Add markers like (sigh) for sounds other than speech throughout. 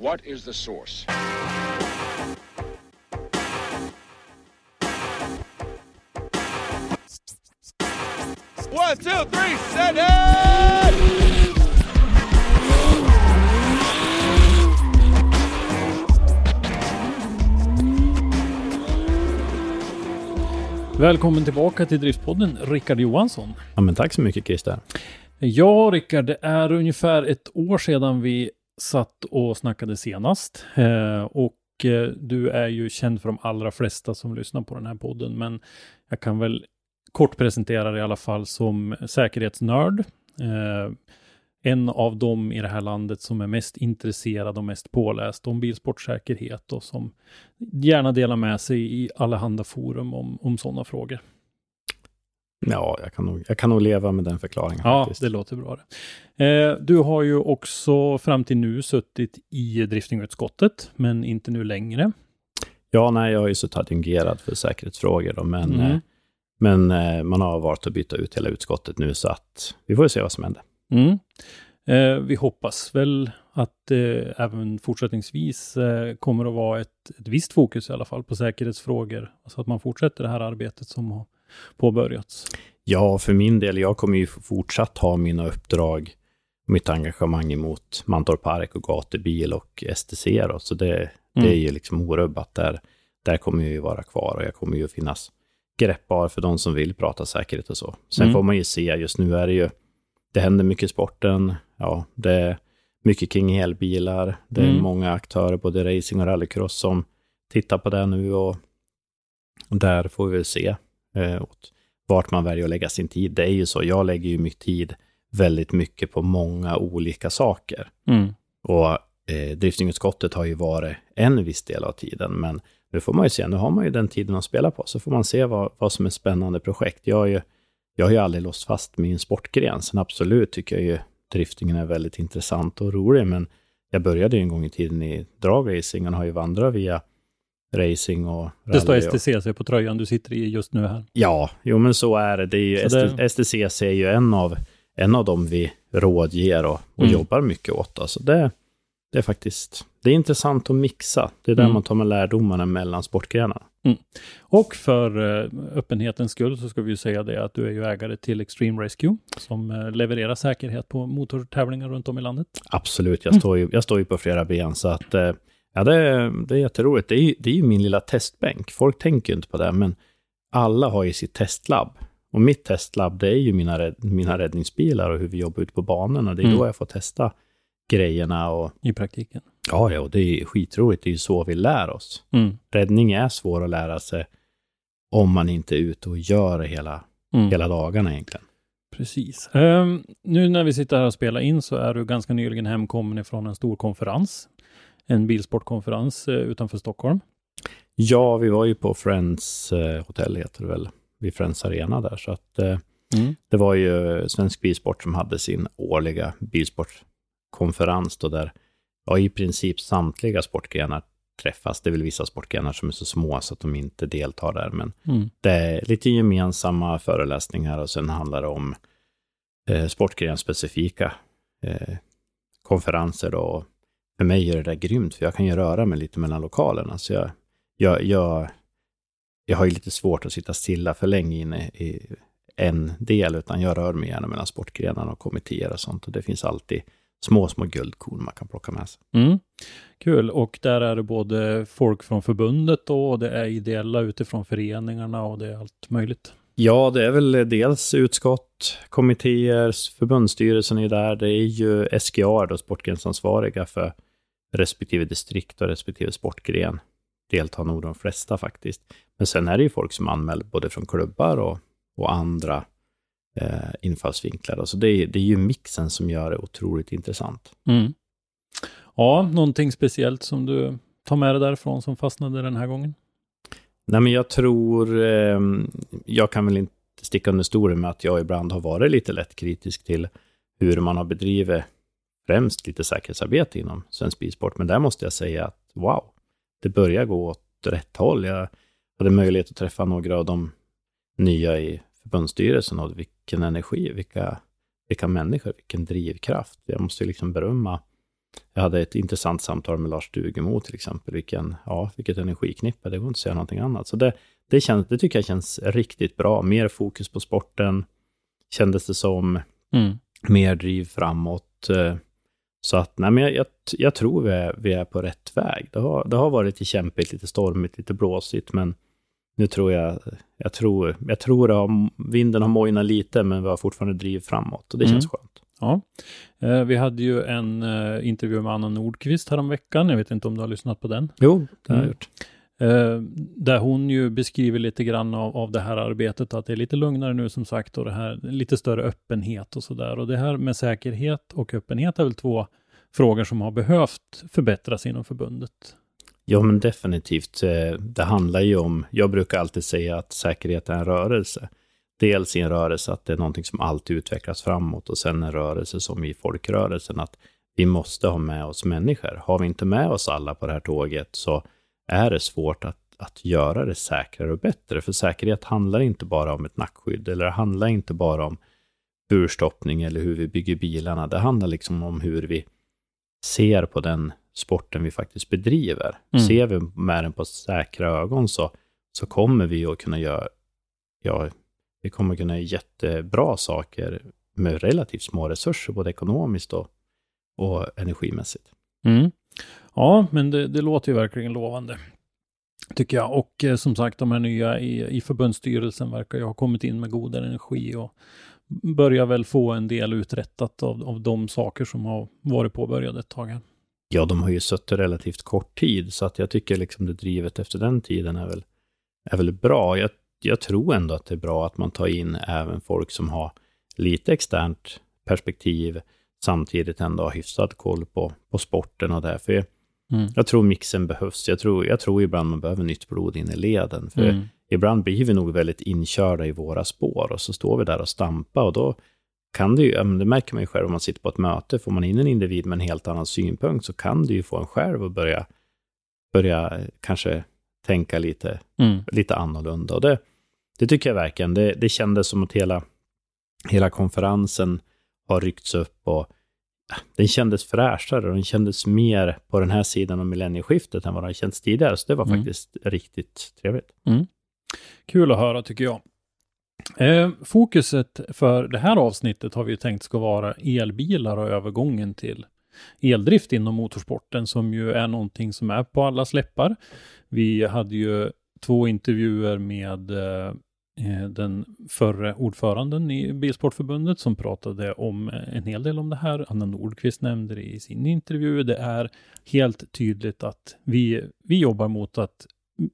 What is the source? One, two, three, set it! Välkommen tillbaka till Driftpodden, Rickard Johansson. Ja, men tack så mycket Christer. Ja, Rickard, det är ungefär ett år sedan vi satt och snackade senast. Eh, och eh, du är ju känd för de allra flesta som lyssnar på den här podden, men jag kan väl kort presentera dig i alla fall som säkerhetsnörd. Eh, en av dem i det här landet som är mest intresserad och mest påläst om bilsportsäkerhet och som gärna delar med sig i allehanda forum om, om sådana frågor. Ja, jag kan, nog, jag kan nog leva med den förklaringen. Ja, faktiskt. det låter bra. Eh, du har ju också fram till nu suttit i driftingutskottet, men inte nu längre. ja, nej, jag har ju suttit adjungerad för säkerhetsfrågor, då, men, Mm. eh, men eh, man har valt att byta ut hela utskottet nu, så att vi får ju se vad som händer. Mm. Eh, vi hoppas väl att det även fortsättningsvis eh, kommer att vara ett, ett visst fokus i alla fall på säkerhetsfrågor, så att man fortsätter det här arbetet som har påbörjats. Ja, för min del, jag kommer ju fortsatt ha mina uppdrag, mitt engagemang emot Mantorp Park och gatubil och STC, då, så det, det Mm. är ju liksom orubbat där. Där kommer jag ju vara kvar och jag kommer ju finnas greppbar för de som vill prata säkerhet och så. Sen Mm. får man ju se, just nu är det ju, det händer mycket i sporten, ja, det är mycket kring elbilar, det är Mm. många aktörer, både racing och rallycross, som tittar på det nu och där får vi väl se eh, åt vart man väljer att lägga sin tid. Det är ju så, jag lägger ju mycket tid väldigt mycket på många olika saker. Mm. Och eh, driftingutskottet har ju varit en viss del av tiden, men nu får man ju se, nu har man ju den tiden att spela på, så får man se vad, vad som är spännande projekt. Jag har ju, jag har ju aldrig låst fast min sportgren, sen absolut tycker jag ju driftingen är väldigt intressant och rolig, men jag började ju en gång i tiden i dragracing och har ju vandrat via racing och Det står rally STCC på tröjan du sitter i just nu här. Ja, jo men så är det. det, är ju, det- STCC är ju en av, en av dem vi rådger och, och Mm. jobbar mycket åt. Alltså det, det är faktiskt det är intressant att mixa. Det är där Mm. man tar med lärdomarna mellan sportgrenarna. Och för eh, öppenhetens skull så ska vi ju säga det att du är ju ägare till Extreme Rescue som eh, levererar säkerhet på motortävlingar runt om i landet. Absolut, jag, Mm. står ju, jag står ju på flera ben så att eh, ja, det, är- det är jätteroligt. Det är, det är ju min lilla testbänk. Folk tänker ju inte på det, men alla har ju sitt testlabb. Och mitt testlabb, det är ju mina, rädd, mina räddningsbilar och hur vi jobbar ute på banorna. Det är Mm. då jag får testa grejerna och i praktiken. Ja, ja, och det är skitroligt. Det är ju så vi lär oss. Mm. Räddning är svår att lära sig om man inte är ute och gör det hela, Mm. hela dagarna egentligen. Precis. Ehm, nu när vi sitter här och spelar in så är du ganska nyligen hemkommen ifrån en stor konferens. En bilsportkonferens eh, utanför Stockholm. Ja, vi var ju på Friends eh, hotell, heter det väl, vid Friends Arena där. Så att eh, Mm. det var ju Svensk Bilsport som hade sin årliga bilsportkonferens då där ja, i princip samtliga sportgrenar träffas. Det är väl vissa sportgrenar som är så små så att de inte deltar där, men Mm. Det är lite gemensamma föreläsningar och sen handlar det om eh, sportgrenspecifika eh, konferenser. Då. För mig är det där grymt, för jag kan ju röra mig lite mellan lokalerna. Så jag, jag, jag, jag har ju lite svårt att sitta stilla för länge inne i en del, utan jag rör mig gärna mellan sportgrenarna och kommittéer och sånt. Och det finns alltid små, små guldkorn man kan plocka med sig. Mm. Kul, och där är det både folk från förbundet då, och det är ideella utifrån föreningarna och det är allt möjligt. Ja, det är väl dels utskott, kommittéer, förbundsstyrelsen är där. Det är ju SGA, då sportgrensansvariga för respektive distrikt och respektive sportgren. Deltar nog de flesta faktiskt. Men sen är det ju folk som anmäler både från klubbar och, och andra eh, infallsvinklar. Så alltså det, är, det är ju mixen som gör det otroligt intressant. Mm. Ja, någonting speciellt som du tar med dig därifrån som fastnade den här gången? Nej, men jag tror, eh, jag kan väl inte sticka under stolen med att jag ibland har varit lite lätt kritisk till hur man har bedrivit främst lite säkerhetsarbete inom svensk bilsport. Men där måste jag säga att wow, det börjar gå åt rätt håll. Jag hade möjlighet att träffa några av de nya i förbundsstyrelsen och vilken energi, vilka, vilka människor, vilken drivkraft. Jag måste liksom berömma jag hade ett intressant samtal med Lars Stugemo till exempel. Vilken, ja, vilket energiknippe, det går inte att säga någonting annat. Så det, det, känns, det tycker jag känns riktigt bra. Mer fokus på sporten, kändes det som. Mm. Mer driv framåt. Så att, nej men jag, jag, jag, tror vi är, vi är på rätt väg. Det har, det har varit lite kämpigt, lite stormigt, lite blåsigt, men nu tror jag, jag tror, jag tror att vinden har mojnat lite, men vi har fortfarande driv framåt och det mm. känns skönt. Ja, eh, vi hade ju en eh, intervju med Anna Nordqvist häromveckan. Jag vet inte om du har lyssnat på den? Jo, det har jag mm. Eh, där hon ju beskriver lite grann av, av det här arbetet, att det är lite lugnare nu som sagt och det här lite större öppenhet och sådär. Och det här med säkerhet och öppenhet är väl två frågor som har behövt förbättras inom förbundet. Ja, men definitivt. Eh, det handlar ju om, jag brukar alltid säga att säkerhet är en rörelse dels i en rörelse att det är någonting som alltid utvecklas framåt och sen en rörelse som i folkrörelsen att vi måste ha med oss människor. Har vi inte med oss alla på det här tåget så är det svårt att, att göra det säkrare och bättre. För säkerhet handlar inte bara om ett nackskydd eller det handlar inte bara om burstoppning eller hur vi bygger bilarna. Det handlar liksom om hur vi ser på den sporten vi faktiskt bedriver. Mm. Ser vi med den på säkra ögon så, så kommer vi att kunna göra, ja, vi kommer kunna göra jättebra saker med relativt små resurser, både ekonomiskt och, och energimässigt. Mm. Ja, men det, det, låter ju verkligen lovande, tycker jag. Och eh, som sagt, de här nya i, i förbundsstyrelsen verkar ju ha kommit in med god energi och börjar väl få en del uträttat av, av de saker som har varit påbörjade ett tag här. Ja, de har ju suttit relativt kort tid, så att jag tycker liksom det drivet efter den tiden är väl, är väl bra. Jag jag tror ändå att det är bra att man tar in även folk som har lite externt perspektiv, samtidigt ändå har hyfsad koll på, på sporten och det. För mm. jag tror mixen behövs. Jag tror, jag tror ibland man behöver nytt blod in i leden. För mm. ibland blir vi nog väldigt inkörda i våra spår och så står vi där och stampar och då kan det ju, det märker man ju själv om man sitter på ett möte, får man in en individ med en helt annan synpunkt så kan det ju få en själv att börja, börja kanske tänka lite, mm. lite annorlunda. Och det, det tycker jag verkligen. Det, det kändes som att hela, hela konferensen har ryckts upp och den kändes fräschare och den kändes mer på den här sidan av millennieskiftet än vad den känts tidigare. Så det var mm. faktiskt riktigt trevligt. Mm. Kul att höra tycker jag. Eh, fokuset för det här avsnittet har vi tänkt ska vara elbilar och övergången till eldrift inom motorsporten som ju är någonting som är på alla släppar. Vi hade ju två intervjuer med eh, Eh, den förre ordföranden i Bilsportförbundet som pratade om eh, en hel del om det här. Anna Nordqvist nämnde det i sin intervju. Det är helt tydligt att vi, vi jobbar mot att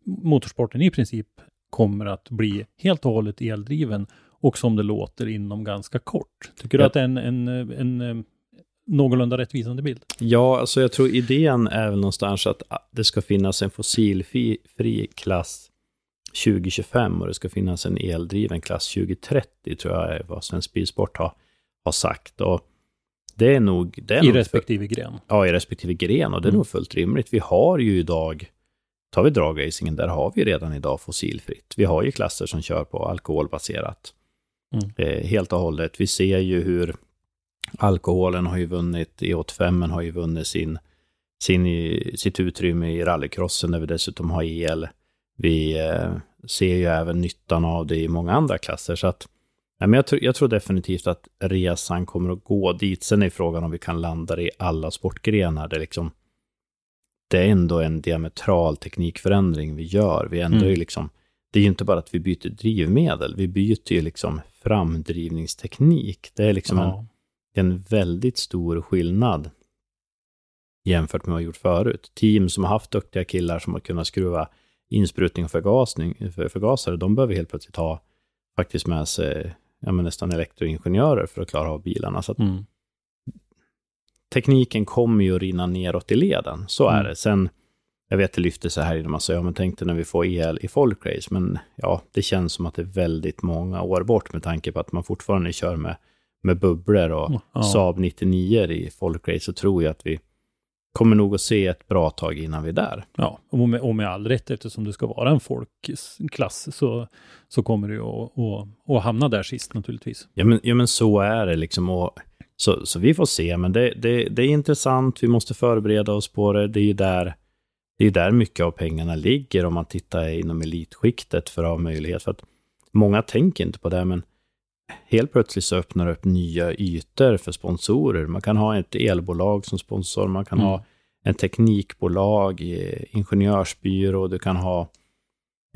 motorsporten i princip kommer att bli helt och hållet eldriven och som det låter inom ganska kort. Tycker du att det är en, en, en, en någorlunda rättvisande bild? Ja, alltså jag tror idén är väl någonstans att det ska finnas en fossilfri klass 2025 och det ska finnas en eldriven klass 2030, tror jag är vad Svensk Bilsport har, har sagt. Och det är nog... Det är I nog respektive för, gren? Ja, i respektive gren och det är mm. nog fullt rimligt. Vi har ju idag, tar vi dragracingen, där har vi redan idag fossilfritt. Vi har ju klasser som kör på alkoholbaserat. Mm. Eh, helt och hållet. Vi ser ju hur alkoholen har ju vunnit, E85 har ju vunnit sin, sin, sitt utrymme i rallycrossen där vi dessutom har el. Vi eh, ser ju även nyttan av det i många andra klasser. Så att, ja, men jag, tror, jag tror definitivt att resan kommer att gå dit. Sen är frågan om vi kan landa det i alla sportgrenar. Det, liksom, det är ändå en diametral teknikförändring vi gör. Vi ändrar mm. ju liksom, det är ju inte bara att vi byter drivmedel, vi byter ju liksom framdrivningsteknik. Det är liksom Ja. en, en väldigt stor skillnad jämfört med vad vi gjort förut. Team som har haft duktiga killar som har kunnat skruva insprutning och förgasning, för, förgasare, de behöver helt plötsligt ha faktiskt med sig ja, nästan elektroingenjörer för att klara av bilarna. Så Mm. tekniken kommer ju att rinna neråt i leden, så är Mm. det. Sen, jag vet det lyfte så här innan man säger, ja men tänk dig när vi får el i folkrace, men ja, det känns som att det är väldigt många år bort med tanke på att man fortfarande kör med, med bubblor och Ja. Saab 99 i folkrace, så tror jag att vi kommer nog att se ett bra tag innan vi är där. Ja, och med, och med all rätt eftersom det ska vara en folkklass så, så kommer att, att, att hamna där sist naturligtvis. Ja men, ja, men så är det liksom. Och, så, så vi får se, men det, det, det är intressant. Vi måste förbereda oss på det. Det är ju där, det är där mycket av pengarna ligger om man tittar inom elitskiktet för att ha möjlighet. För att många tänker inte på det, men helt plötsligt så öppnar det upp nya ytor för sponsorer. Man kan ha ett elbolag som sponsor, man kan Mm. ha en teknikbolag, ingenjörsbyrå, du kan ha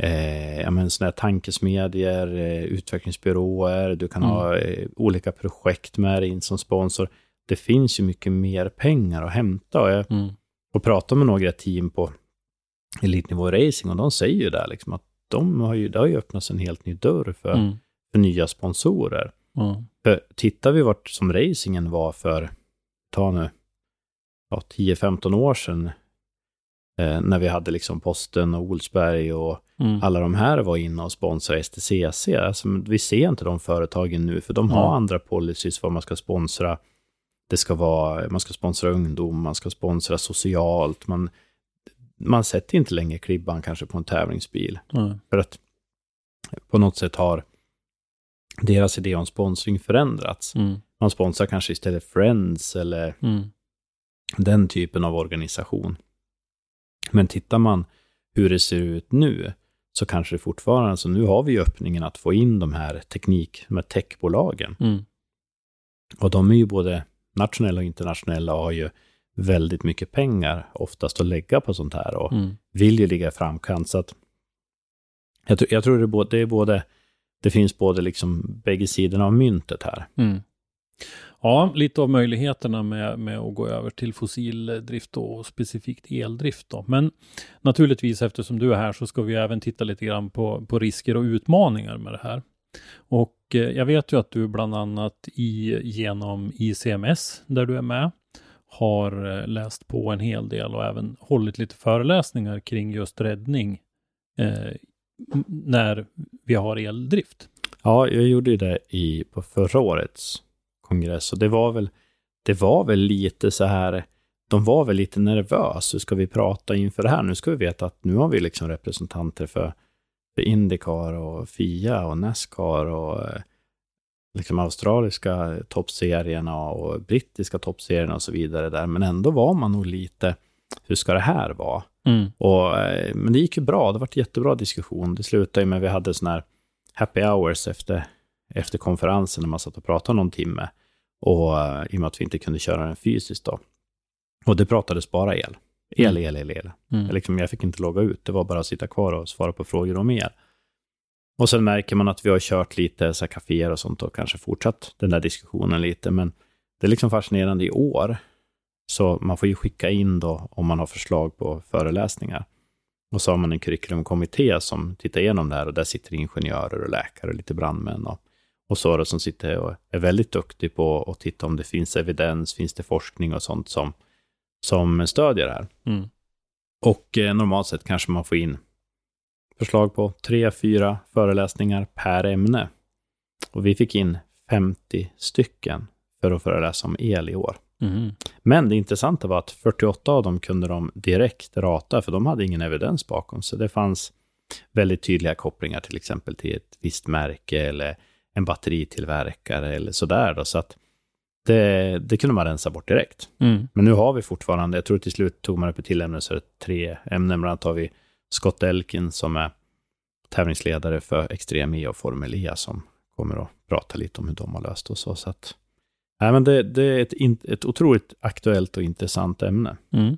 eh, ja, men såna här tankesmedjor, eh, utvecklingsbyråer, du kan Mm. ha eh, olika projekt med dig in som sponsor. Det finns ju mycket mer pengar att hämta. Och jag Mm. och pratar med några team på elitnivå racing och de säger ju där liksom att de har ju, det har ju öppnats en helt ny dörr för, Mm. För nya sponsorer. Ja. För tittar vi vart som racingen var för, ta nu, ja, 10-15 år sedan, eh, när vi hade liksom Posten och Olsberg och Mm. alla de här var inne och sponsrade STCC. Alltså, vi ser inte de företagen nu, för de har Ja. andra policies vad man ska sponsra. Det ska vara, man ska sponsra ungdom, man ska sponsra socialt, man, man sätter inte längre klibban kanske på en tävlingsbil. För att på något sätt har deras idé om sponsring förändrats. Mm. Man sponsrar kanske istället Friends eller Mm. den typen av organisation. Men tittar man hur det ser ut nu, så kanske det fortfarande, så nu har vi öppningen att få in de här teknik, de här techbolagen. Mm. Och de är ju både nationella och internationella och har ju väldigt mycket pengar oftast att lägga på sånt här och Mm. vill ju ligga i framkant. Så att jag, tror- jag tror det är både, det är både, det finns både liksom bägge sidorna av myntet här. Mm. Ja, lite av möjligheterna med, med att gå över till fossildrift och specifikt eldrift. Då. Men naturligtvis eftersom du är här så ska vi även titta lite grann på, på risker och utmaningar med det här. Och eh, jag vet ju att du bland annat i, genom ICMS, där du är med, har eh, läst på en hel del och även hållit lite föreläsningar kring just räddning eh, när vi har eldrift. Ja, jag gjorde ju det i, på förra årets kongress och det var väl, det var väl lite så här, de var väl lite nervösa, hur ska vi prata inför det här? Nu ska vi veta att nu har vi liksom representanter för, för Indycar och FIA och Nascar och eh, liksom australiska toppserierna och brittiska toppserierna och så vidare där, men ändå var man nog lite, hur ska det här vara? Mm. Och, eh, men det gick ju bra, det var en jättebra diskussion. Det slutade med att vi hade sån här happy hours efter, efter konferensen när man satt och pratade någon timme. Och eh, i och med att vi inte kunde köra den fysiskt då. Och det pratades bara el. El, el, el, el. Mm. Liksom, jag fick inte logga ut, det var bara att sitta kvar och svara på frågor om el. Och sen märker man att vi har kört lite så här kaféer och sånt och kanske fortsatt den där diskussionen lite. Men det är liksom fascinerande i år. Så man får ju skicka in då om man har förslag på föreläsningar. Och så har man en curriculumkommitté som tittar igenom det här och där sitter ingenjörer och läkare och lite brandmän och, och så då, som sitter och är väldigt duktig på att titta om det finns evidens, finns det forskning och sånt som, som stödjer det här. Mm. Och eh, normalt sett kanske man får in förslag på tre, fyra föreläsningar per ämne. Och vi fick in 50 stycken för att föreläsa om el i år. Mm. Men det intressanta var att 48 av dem kunde de direkt rata, för de hade ingen evidens bakom. Så det fanns väldigt tydliga kopplingar till exempel till ett visst märke eller en batteritillverkare eller sådär. Då, så att det, det kunde man rensa bort direkt. Mm. Men nu har vi fortfarande, jag tror till slut tog man upp ett till ämne, så är det tre ämnen. Bland annat har vi Scott Elkin som är tävlingsledare för Extrem E och Formel E som kommer att prata lite om hur de har löst och så. så att, nej, men det, det är ett, in- ett otroligt aktuellt och intressant ämne. Mm.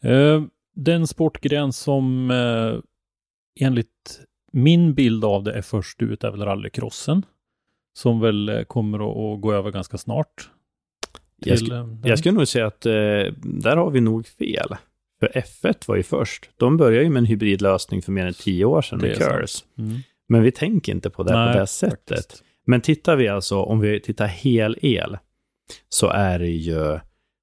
Eh, den sportgren som eh, enligt min bild av det är först ut är väl rallycrossen. Som väl eh, kommer att, att gå över ganska snart. Jag, till, sk- eh, den. jag skulle nog säga att eh, där har vi nog fel. För F1 var ju först. De började ju med en hybridlösning för mer än tio år sedan med. Curse. Mm. Men vi tänker inte på det Nej, på det sättet. faktiskt. Men tittar vi alltså, om vi tittar hel el, så är det ju,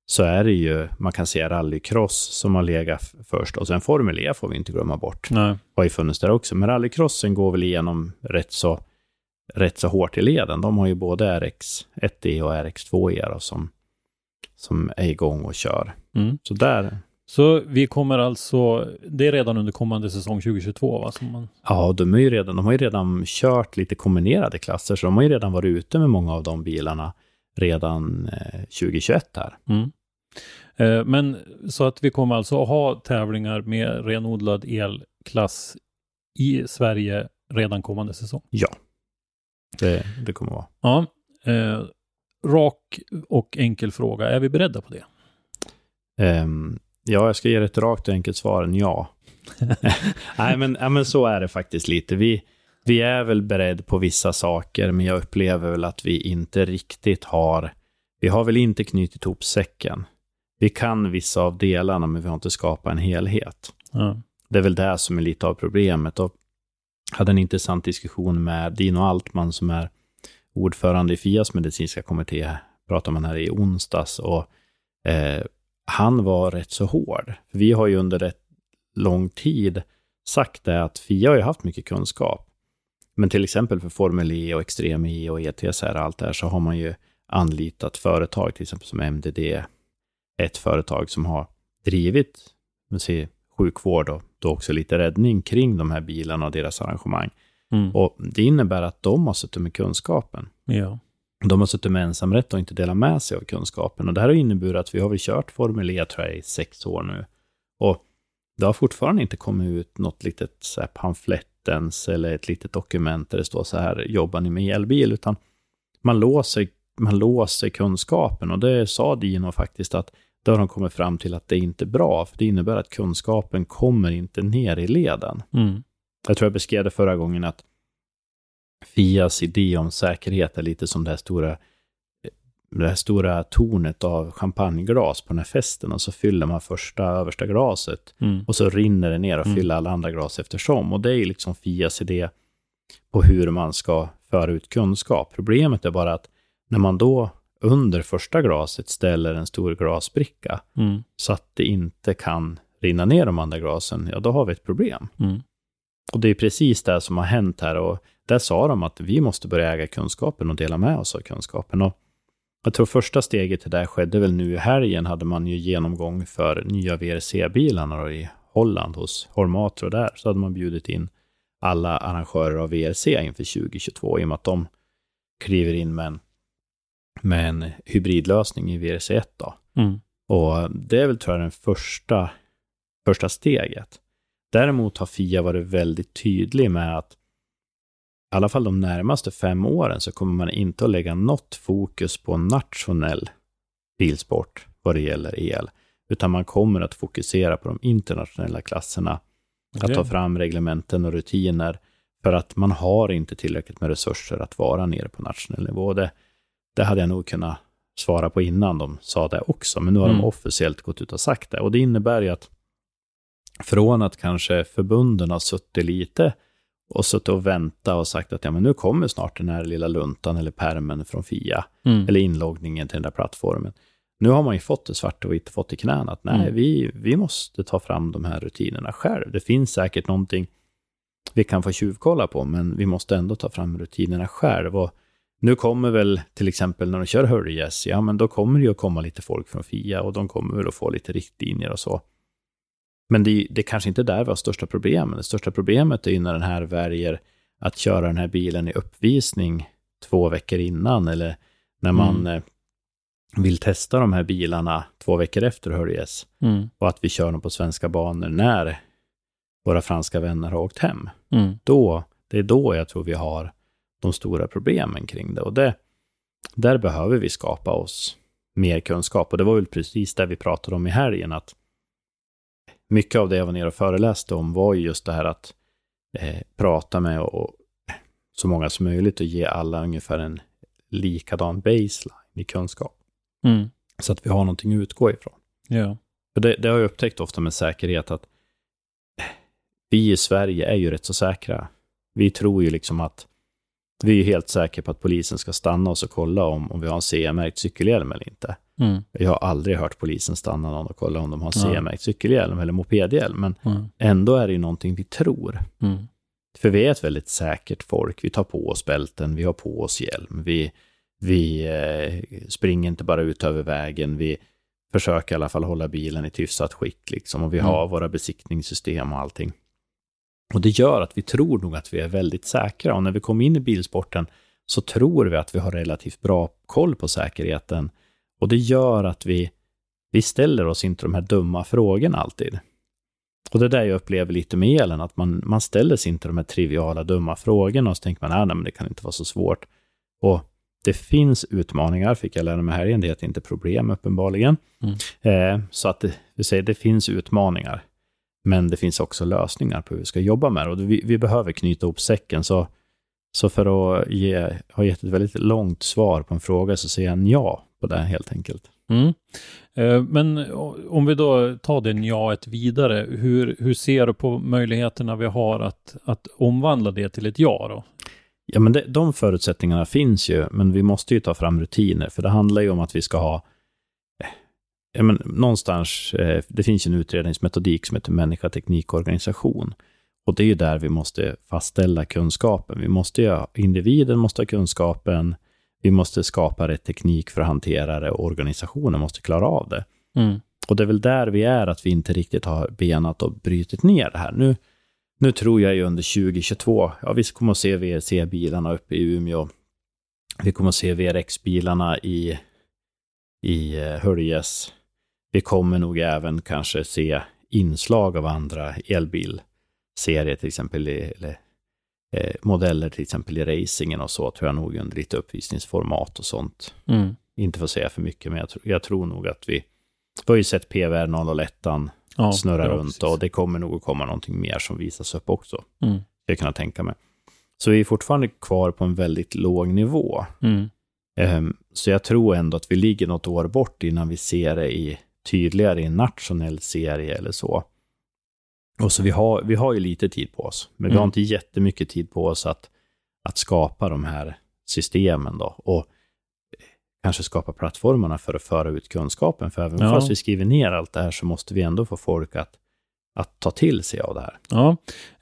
så är det ju, man kan säga rallycross som har legat först. Och sen Formel E får vi inte glömma bort. Nej. Har ju funnits där också. Men rallycrossen går väl igenom rätt så, rätt så hårt i leden. De har ju både RX1E och RX2E då, som, som är igång och kör. Mm. Så där, Så vi kommer alltså, det är redan under kommande säsong 2022 va? Som man, ja, de, är ju redan, de har ju redan kört lite kombinerade klasser, så de har ju redan varit ute med många av de bilarna redan eh, 2021 här. mm. eh, men så att vi kommer alltså att ha tävlingar med renodlad elklass i Sverige redan kommande säsong. Ja, det, det kommer vara. Ja, eh, rak och enkel fråga. Är vi beredda på det? Ehm, ja, jag ska ge ett rakt och enkelt svar, en ja. (laughs) Nej, men, ja, men så är det faktiskt lite. Vi, vi är väl beredd på vissa saker, men jag upplever väl att vi inte riktigt har, vi har väl inte knutit ihop säcken. Vi kan vissa av delarna, men vi har inte skapat en helhet. Ja. Det är väl det som är lite av problemet. Och hade en intressant diskussion med Dino Altman som är ordförande i FIAs medicinska kommitté, pratade man här i onsdags. Och eh, han var rätt så hård. Vi har ju under rätt lång tid sagt det att FIA har ju haft mycket kunskap. Men till exempel för Formel E och Extrem E och ETS och allt det här så har man ju anlitat företag, till exempel som MDD, ett företag som har drivit säger, sjukvård och då också lite räddning kring de här bilarna och deras arrangemang. Mm. Och det innebär att de har suttit med kunskapen. ja. De har suttit med ensamrätt och inte delat med sig av kunskapen. Och det här har inneburit att vi har väl kört Formel E, tror jag, i sex år nu. Och det har fortfarande inte kommit ut något litet så här, pamflettens eller ett litet dokument där det står så här, jobbar ni med elbil? Utan man låser, man låser kunskapen. Och det sa Dino faktiskt att då har de kommit fram till att det inte är bra. För det innebär att kunskapen kommer inte ner i leden. Mm. Jag tror jag beskrev det förra gången att Fias idé om säkerhet är lite som det här stora, det här stora tornet av champagneglas på den här festen och så fyller man första översta glaset Mm. och så rinner det ner och Mm. fyller alla andra glas eftersom. Och det är liksom Fias idé på hur man ska föra ut kunskap. Problemet är bara att när man då under första glaset ställer en stor glasbricka Mm. så att det inte kan rinna ner de andra glasen, ja då har vi ett problem. Och det är precis det som har hänt här och där sa de att vi måste börja äga kunskapen och dela med oss av kunskapen. Och jag tror första steget till det skedde väl nu i helgen, hade man ju genomgång för nya VRC-bilarna i Holland hos Hormatro där, så hade man bjudit in alla arrangörer av VRC inför 2022 i och med att de kliver in med en, med en hybridlösning i VRC1 då. Mm. Och det är väl tror jag den första, första steget. Däremot har Fia varit väldigt tydlig med att i alla fall de närmaste fem åren så kommer man inte att lägga något fokus på nationell bilsport vad det gäller el, utan man kommer att fokusera på de internationella klasserna, att Okej. ta fram reglementen och rutiner, för att man har inte tillräckligt med resurser att vara nere på nationell nivå. Det, det hade jag nog kunnat svara på innan de sa det också, men nu har Mm. de officiellt gått ut och sagt det. Och det innebär ju att från att kanske förbunden har suttit lite och suttit och väntat och sagt att ja, men nu kommer snart den här lilla luntan eller permen från Fia, Mm. eller inloggningen till den där plattformen. Nu har man ju fått det svart och vitt, fått i knäna att nej, Mm. vi, vi måste ta fram de här rutinerna själv. Det finns säkert någonting vi kan få tjuvkolla på, men vi måste ändå ta fram rutinerna själv. Och nu kommer väl till exempel när de kör Hurry Yes, ja men då kommer det ju att komma lite folk från Fia och de kommer väl att få lite riktlinjer och så. Men det, det är kanske inte där vi har största problemet. Det största problemet är ju när den här väljer att köra den här bilen i uppvisning två veckor innan eller när man Mm. vill testa de här bilarna två veckor efter Yes Mm. och att vi kör dem på svenska banor när våra franska vänner har åkt hem. Mm. Då, det är då jag tror vi har de stora problemen kring det. Och det, där behöver vi skapa oss mer kunskap. Och det var väl precis det vi pratade om i helgen, att mycket av det jag var nere och föreläste om var ju just det här att eh, prata med och, så många som möjligt och ge alla ungefär en likadan baseline i kunskap. Mm. Så att vi har någonting att utgå ifrån. Ja. För det, det har jag upptäckt ofta med säkerhet att vi i Sverige är ju rätt så säkra. Vi tror ju liksom att vi är helt säkra på att polisen ska stanna oss och kolla om, om vi har en CE-märkt cykelhjälm eller inte. Mm. Jag har aldrig hört polisen stanna någon och kolla om de har. CE-märkt cykelhjälm eller mopedhjälm, men Mm. ändå är det ju någonting vi tror. Mm. För vi är ett väldigt säkert folk. Vi tar på oss bälten, vi har på oss hjälm, vi, vi eh, springer inte bara ut över vägen, vi försöker i alla fall hålla bilen i ett hyfsat skick liksom, och vi Mm. har våra besiktningssystem och allting. Och det gör att vi tror nog att vi är väldigt säkra och när vi kommer in i bilsporten så tror vi att vi har relativt bra koll på säkerheten och det gör att vi, vi ställer oss inte de här dumma frågorna alltid. Och det är där jag upplever lite med elen, att man, man ställer sig inte de här triviala, dumma frågorna och så tänker man, "Ah, nej, men det kan inte vara så svårt. Och det finns utmaningar, fick jag lära mig här igen, det heter inte problem uppenbarligen. Mm. Eh, så att det, vi säger, det finns utmaningar, men det finns också lösningar på hur vi ska jobba med det. Och vi, vi behöver knyta ihop säcken, så, så för att ge, ha gett ett väldigt långt svar på en fråga så säger jag ja på det helt enkelt. Mm. Eh, Men om vi då tar det njaet vidare, hur, hur ser du på möjligheterna vi har att, att omvandla det till ett ja då? Ja, men det, de förutsättningarna finns ju, men vi måste ju ta fram rutiner, för det handlar ju om att vi ska ha eh, Ja, men någonstans, eh, det finns en utredningsmetodik som heter människa, teknik och organisation. Och det är ju där vi måste fastställa kunskapen. Vi måste ju, individen måste ha kunskapen, vi måste skapa rätt teknik för att hantera det och organisationen måste klara av det. Mm. Och det är väl där vi är, att vi inte riktigt har benat och brutit ner det här. Nu, nu tror jag ju under 2022, ja vi kommer att se VRC-bilarna uppe i Umeå. Vi kommer att se VRX-bilarna i, i eh, Höljes. Vi kommer nog även kanske se inslag av andra elbilserier, till exempel, eller eh, modeller till exempel i racingen och så, tror jag nog under lite uppvisningsformat och sånt Mm. inte för att säga för mycket, men jag, tror- jag tror nog att vi... Vi har ju sett PVR 001 Ja, snurra runt precis. och det kommer nog att komma någonting mer som visas upp också. Mm. Det kan jag tänka mig. Så vi är fortfarande kvar på en väldigt låg nivå. Mm. Ehm, Så jag tror ändå att vi ligger något år bort innan vi ser det i tydligare i en nationell serie eller så. Och så vi har, vi har ju lite tid på oss, men vi har Mm. inte jättemycket tid på oss att, att skapa de här systemen då. Och kanske skapa plattformarna för att föra ut kunskapen. För även Ja. fast vi skriver ner allt det här så måste vi ändå få folk att, att ta till sig av det här. Ja,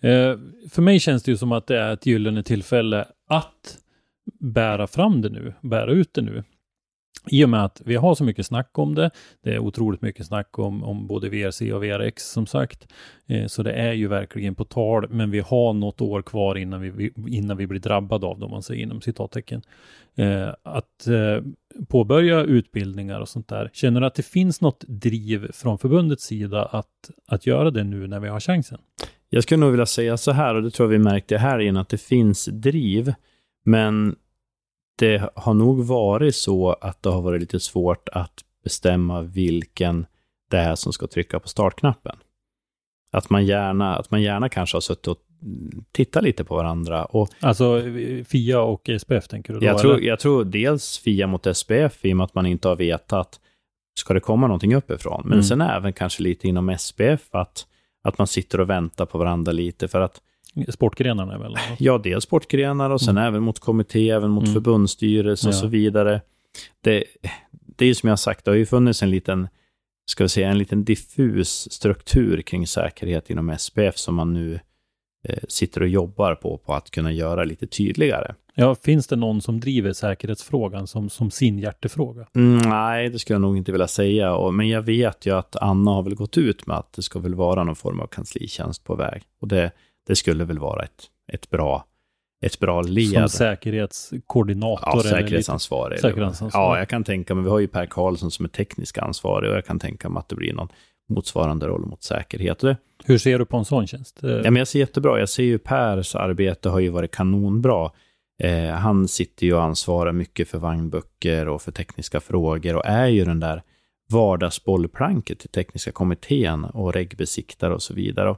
eh, för mig känns det ju som att det är ett gyllene tillfälle att bära fram det nu, bära ut det nu. I och med att vi har så mycket snack om det. Det är otroligt mycket snack om, om både VRC och VRX som sagt. Eh, så det är ju verkligen på tal, men vi har något år kvar innan vi, innan vi blir drabbade av det, om man säger inom citattecken. Eh, att eh, påbörja utbildningar och sånt där. Känner du att det finns något driv från förbundets sida att, att göra det nu när vi har chansen? Jag skulle nog vilja säga så här, och det tror jag vi märkte här igen, att det finns driv, men det har nog varit så att det har varit lite svårt att bestämma vilken det är som ska trycka på startknappen. Att man gärna, att man gärna kanske har suttit och tittat lite på varandra. Och Alltså FIA och SPF tänker du då? jag, tror, eller? jag tror dels FIA mot SPF i och med att man inte har vetat, ska det komma någonting uppifrån? Men Mm. sen även kanske lite inom SPF, att, att man sitter och väntar på varandra lite, för att Sportgrenarna väl? Ja, dels sportgrenar och sen även mot kommitté, även mot Mm. förbundsstyrelse och Ja. så vidare. Det, det är ju som jag har sagt, det har ju funnits en liten, ska vi säga, en liten diffus struktur kring säkerhet inom SPF som man nu eh, sitter och jobbar på, på att kunna göra lite tydligare. Ja, finns det någon som driver säkerhetsfrågan som, som sin hjärtefråga? Mm, nej, det skulle jag nog inte vilja säga. Och, men jag vet ju att Anna har väl gått ut med att det ska väl vara någon form av kanslitjänst på väg. Och det, det skulle väl vara ett, ett, bra, ett bra led. Som säkerhetskoordinator? Ja, säkerhetsansvarig. säkerhetsansvarig. Ja, jag kan tänka mig, vi har ju Per Karlsson som är teknisk ansvarig och jag kan tänka mig att det blir någon motsvarande roll mot säkerhet. Det, Hur ser du på en sån tjänst? Ja, men jag ser jättebra, jag ser ju Pers arbete har ju varit kanonbra. Eh, han sitter ju och ansvarar mycket för vagnböcker och för tekniska frågor och är ju den där vardagsbollplanket till tekniska kommittén och regbesiktare och så vidare. Och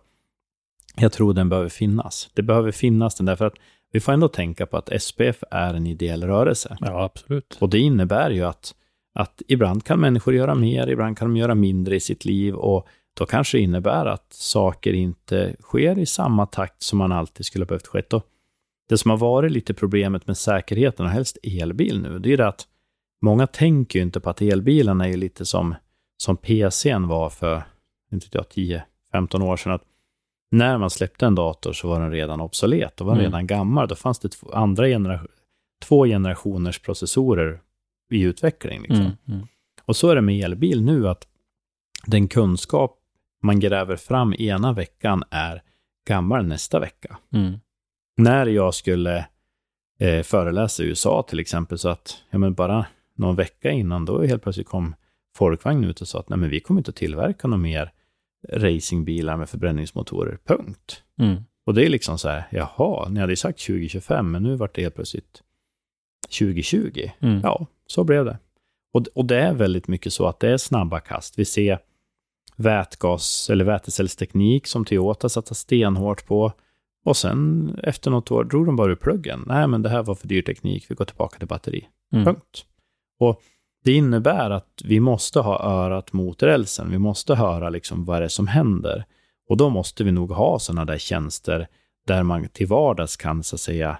jag tror den behöver finnas. Det behöver finnas den därför att vi får ändå tänka på att SPF är en ideell rörelse. Ja, absolut. Och det innebär ju att, att ibland kan människor göra mer, ibland kan de göra mindre i sitt liv och då kanske det innebär att saker inte sker i samma takt som man alltid skulle ha behövt ske. Och det som har varit lite problemet med säkerheten och helst elbil nu, det är det att många tänker ju inte på att elbilarna är lite som, som PCn var för, inte jag, 10-15 år sedan. Att när man släppte en dator så var den redan obsolet, då var den Mm. redan gammal. Då fanns det två, andra genera två generationers processorer i utveckling. Liksom. Mm, mm. Och så är det med elbil nu, att den kunskap man gräver fram ena veckan är gammal nästa vecka. Mm. När jag skulle eh, föreläsa i USA till exempel, så att ja, men bara någon vecka innan, då helt plötsligt kom Folkvagn ut och sa att nej, men vi kommer inte att tillverka några mer racingbilar med förbränningsmotorer, punkt. Mm. Och det är liksom så här, jaha, ni hade ju sagt 2025, men nu vart det helt plötsligt 2020. Mm. Ja, så blev det. Och, och det är väldigt mycket så att det är snabba kast. Vi ser vätgas eller vätecellsteknik som Toyota satsar stenhårt på. Och sen efter något år drog de bara ur pluggen. Nej, men det här var för dyr teknik, vi går tillbaka till batteri. Mm. Punkt. Och det innebär att vi måste ha örat mot rälsen. Vi måste höra liksom vad det är som händer. Och då måste vi nog ha sådana där tjänster där man till vardags kan så att säga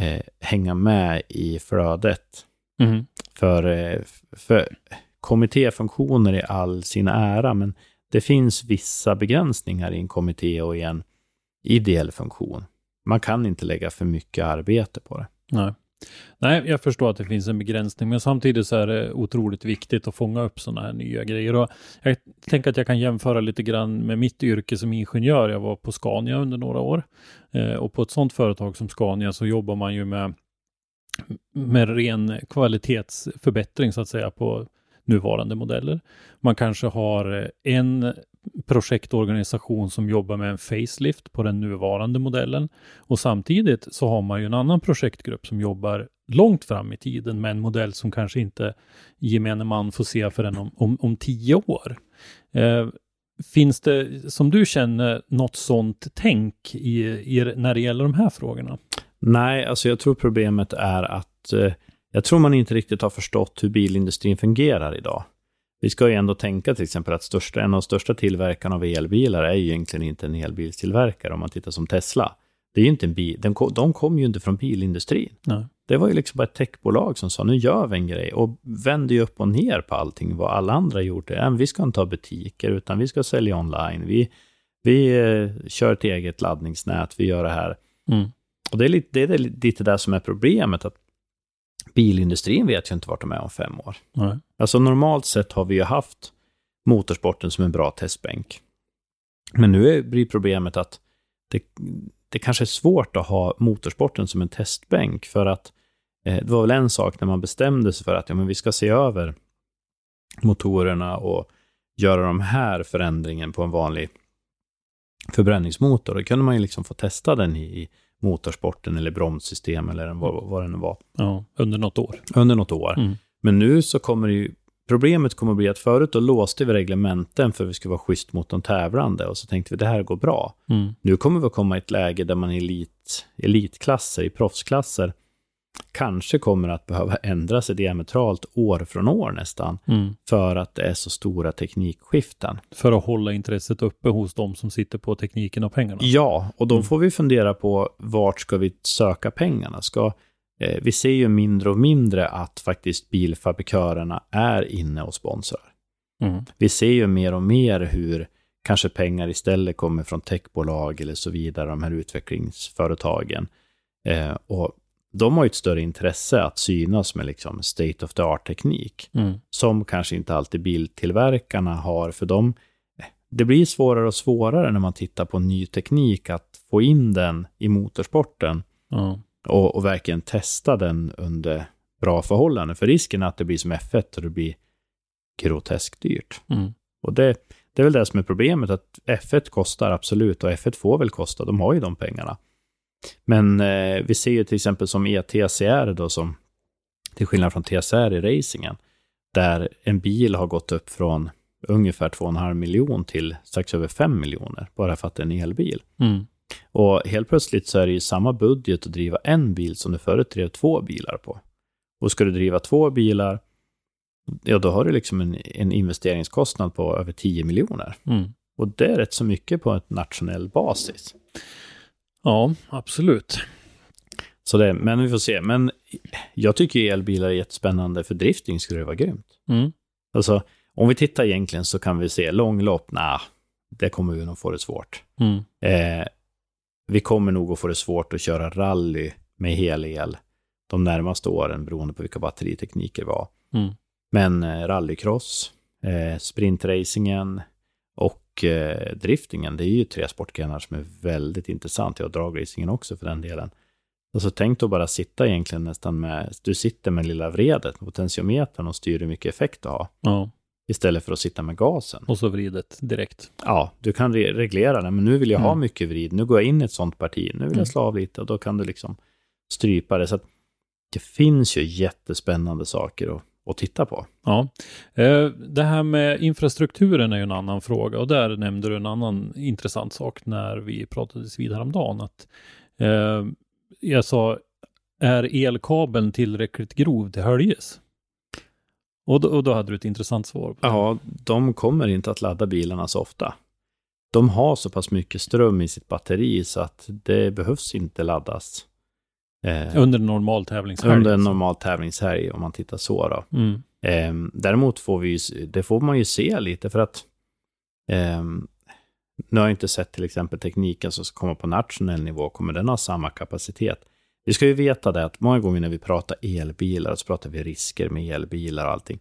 eh, hänga med i flödet. Mm. För, eh, för kommittéfunktioner i all sin ära, men det finns vissa begränsningar i en kommitté och i en ideell funktion. Man kan inte lägga för mycket arbete på det. Nej. Nej, jag förstår att det finns en begränsning, men samtidigt så är det otroligt viktigt att fånga upp sådana här nya grejer. Och jag tänker att jag kan jämföra lite grann med mitt yrke som ingenjör. Jag var på Scania under några år eh, och på ett sådant företag som Scania så jobbar man ju med, med ren kvalitetsförbättring så att säga på nuvarande modeller. Man kanske har en projektorganisation som jobbar med en facelift på den nuvarande modellen och samtidigt så har man ju en annan projektgrupp som jobbar långt fram i tiden med en modell som kanske inte gemene man får se förrän om, om, om tio år. Eh, finns det, som du känner, något sånt tänk i, i, när det gäller de här frågorna? Nej, alltså jag tror problemet är att eh, jag tror man inte riktigt har förstått hur bilindustrin fungerar idag. Vi ska ju ändå tänka till exempel att största, en av de största tillverkarna av elbilar är ju egentligen inte en elbilstillverkare om man tittar som Tesla. Det är ju inte en bil, de, kom- de kom ju inte från bilindustrin. Nej. Det var ju liksom bara ett techbolag som sa nu gör vi en grej och vände ju upp och ner på allting vad alla andra gjorde. Vi ska inte ha butiker utan vi ska sälja online. Vi, vi eh, kör ett eget laddningsnät, vi gör det här. Mm. Och det är lite det, är lite där som är problemet, att bilindustrin vet ju inte vart de är om fem år. Nej. Alltså normalt sett har vi ju haft motorsporten som en bra testbänk. Men nu blir problemet att det, det kanske är svårt att ha motorsporten som en testbänk för att eh, det var väl en sak när man bestämde sig för att ja, men vi ska se över motorerna och göra de här förändringen på en vanlig förbränningsmotor. Då kunde man ju liksom få testa den i motorsporten eller bromssystem eller vad, vad det nu var Ja, under något år. under något år. Mm. Men nu så kommer det ju, problemet kommer att bli att förut då låste vi reglementen för att vi skulle vara schysst mot de tävlande och så tänkte vi det här går bra. Mm. Nu kommer vi att komma i ett läge där man i elit, elitklasser, i proffsklasser, kanske kommer att behöva ändra sig diametralt år från år nästan, Mm. för att det är så stora teknikskiften. För att hålla intresset uppe hos de som sitter på tekniken och pengarna. Ja, och då Mm. får vi fundera på vart ska vi söka pengarna? Ska, eh, vi ser ju mindre och mindre att faktiskt bilfabrikörerna är inne och sponsrar. Mm. Vi ser ju mer och mer hur kanske pengar istället kommer från techbolag eller så vidare, de här utvecklingsföretagen. Eh, och de har ju ett större intresse att synas med liksom state of the art-teknik, Mm. som kanske inte alltid biltillverkarna har, för dem det blir svårare och svårare när man tittar på ny teknik att få in den i motorsporten Ja. och, och verkligen testa den under bra förhållanden. För risken är att det blir som F1 och det blir groteskt dyrt. Mm. Och det, det är väl det som är problemet, att F1 kostar absolut och F1 får väl kosta, de har ju de pengarna. Men eh, vi ser ju till exempel som ETCR då, som till skillnad från TCR i racingen, där en bil har gått upp från ungefär 2,5 miljon till strax över 5 miljoner, bara för att det är en elbil. Mm. Och helt plötsligt så är det ju samma budget att driva en bil som du förut drev två bilar på. Och ska du driva två bilar, ja då har du liksom en, en investeringskostnad på över 10 miljoner. Mm. Och det är rätt så mycket på ett nationell basis. Ja, absolut. Så det, men vi får se. Men jag tycker elbilar är jättespännande, för drifting skulle det vara grymt. Mm. Alltså, om vi tittar egentligen så kan vi se långlopp, nej, det kommer vi nog få det svårt. Mm. Eh, vi kommer nog att få det svårt att köra rally med hel-el de närmaste åren, beroende på vilka batteritekniker vi har. Mm. Men eh, rallycross, eh, sprintracingen och eh, driftingen, det är ju tre sportgrenar som är väldigt intressant. Ja, dragracingen också för den delen. Och så tänk då bara sitta egentligen nästan med, du sitter med lilla vredet, potentiometern och styr hur mycket effekt du har. Ja, Istället för att sitta med gasen. och så vridet direkt. Ja, du kan re reglera det, men nu vill jag ha Mm. mycket vrid. Nu går jag in i ett sånt parti. Nu vill Mm. jag slå av lite och då kan du liksom strypa det. Så att det finns ju jättespännande saker att, att titta på. Ja, Eh, det här med infrastrukturen är ju en annan fråga och där nämnde du en annan intressant sak när vi pratades vid häromdagen. Att, eh, jag sa, är elkabeln tillräckligt grov till höljes? Och då, och då hade du ett intressant svar. Ja, de kommer inte att ladda bilarna så ofta. De har så pass mycket ström i sitt batteri så att det behövs inte laddas. Eh, Under en normal tävlingshelg. under en alltså. normal tävlingshelg, om man tittar så då. Mm. Eh, däremot får vi ju, det får man ju se lite för att eh, nu har jag inte sett till exempel tekniken som ska komma på nationell nivå, kommer den ha samma kapacitet? Vi ska ju veta det att många gånger när vi pratar elbilar så pratar vi risker med elbilar och allting.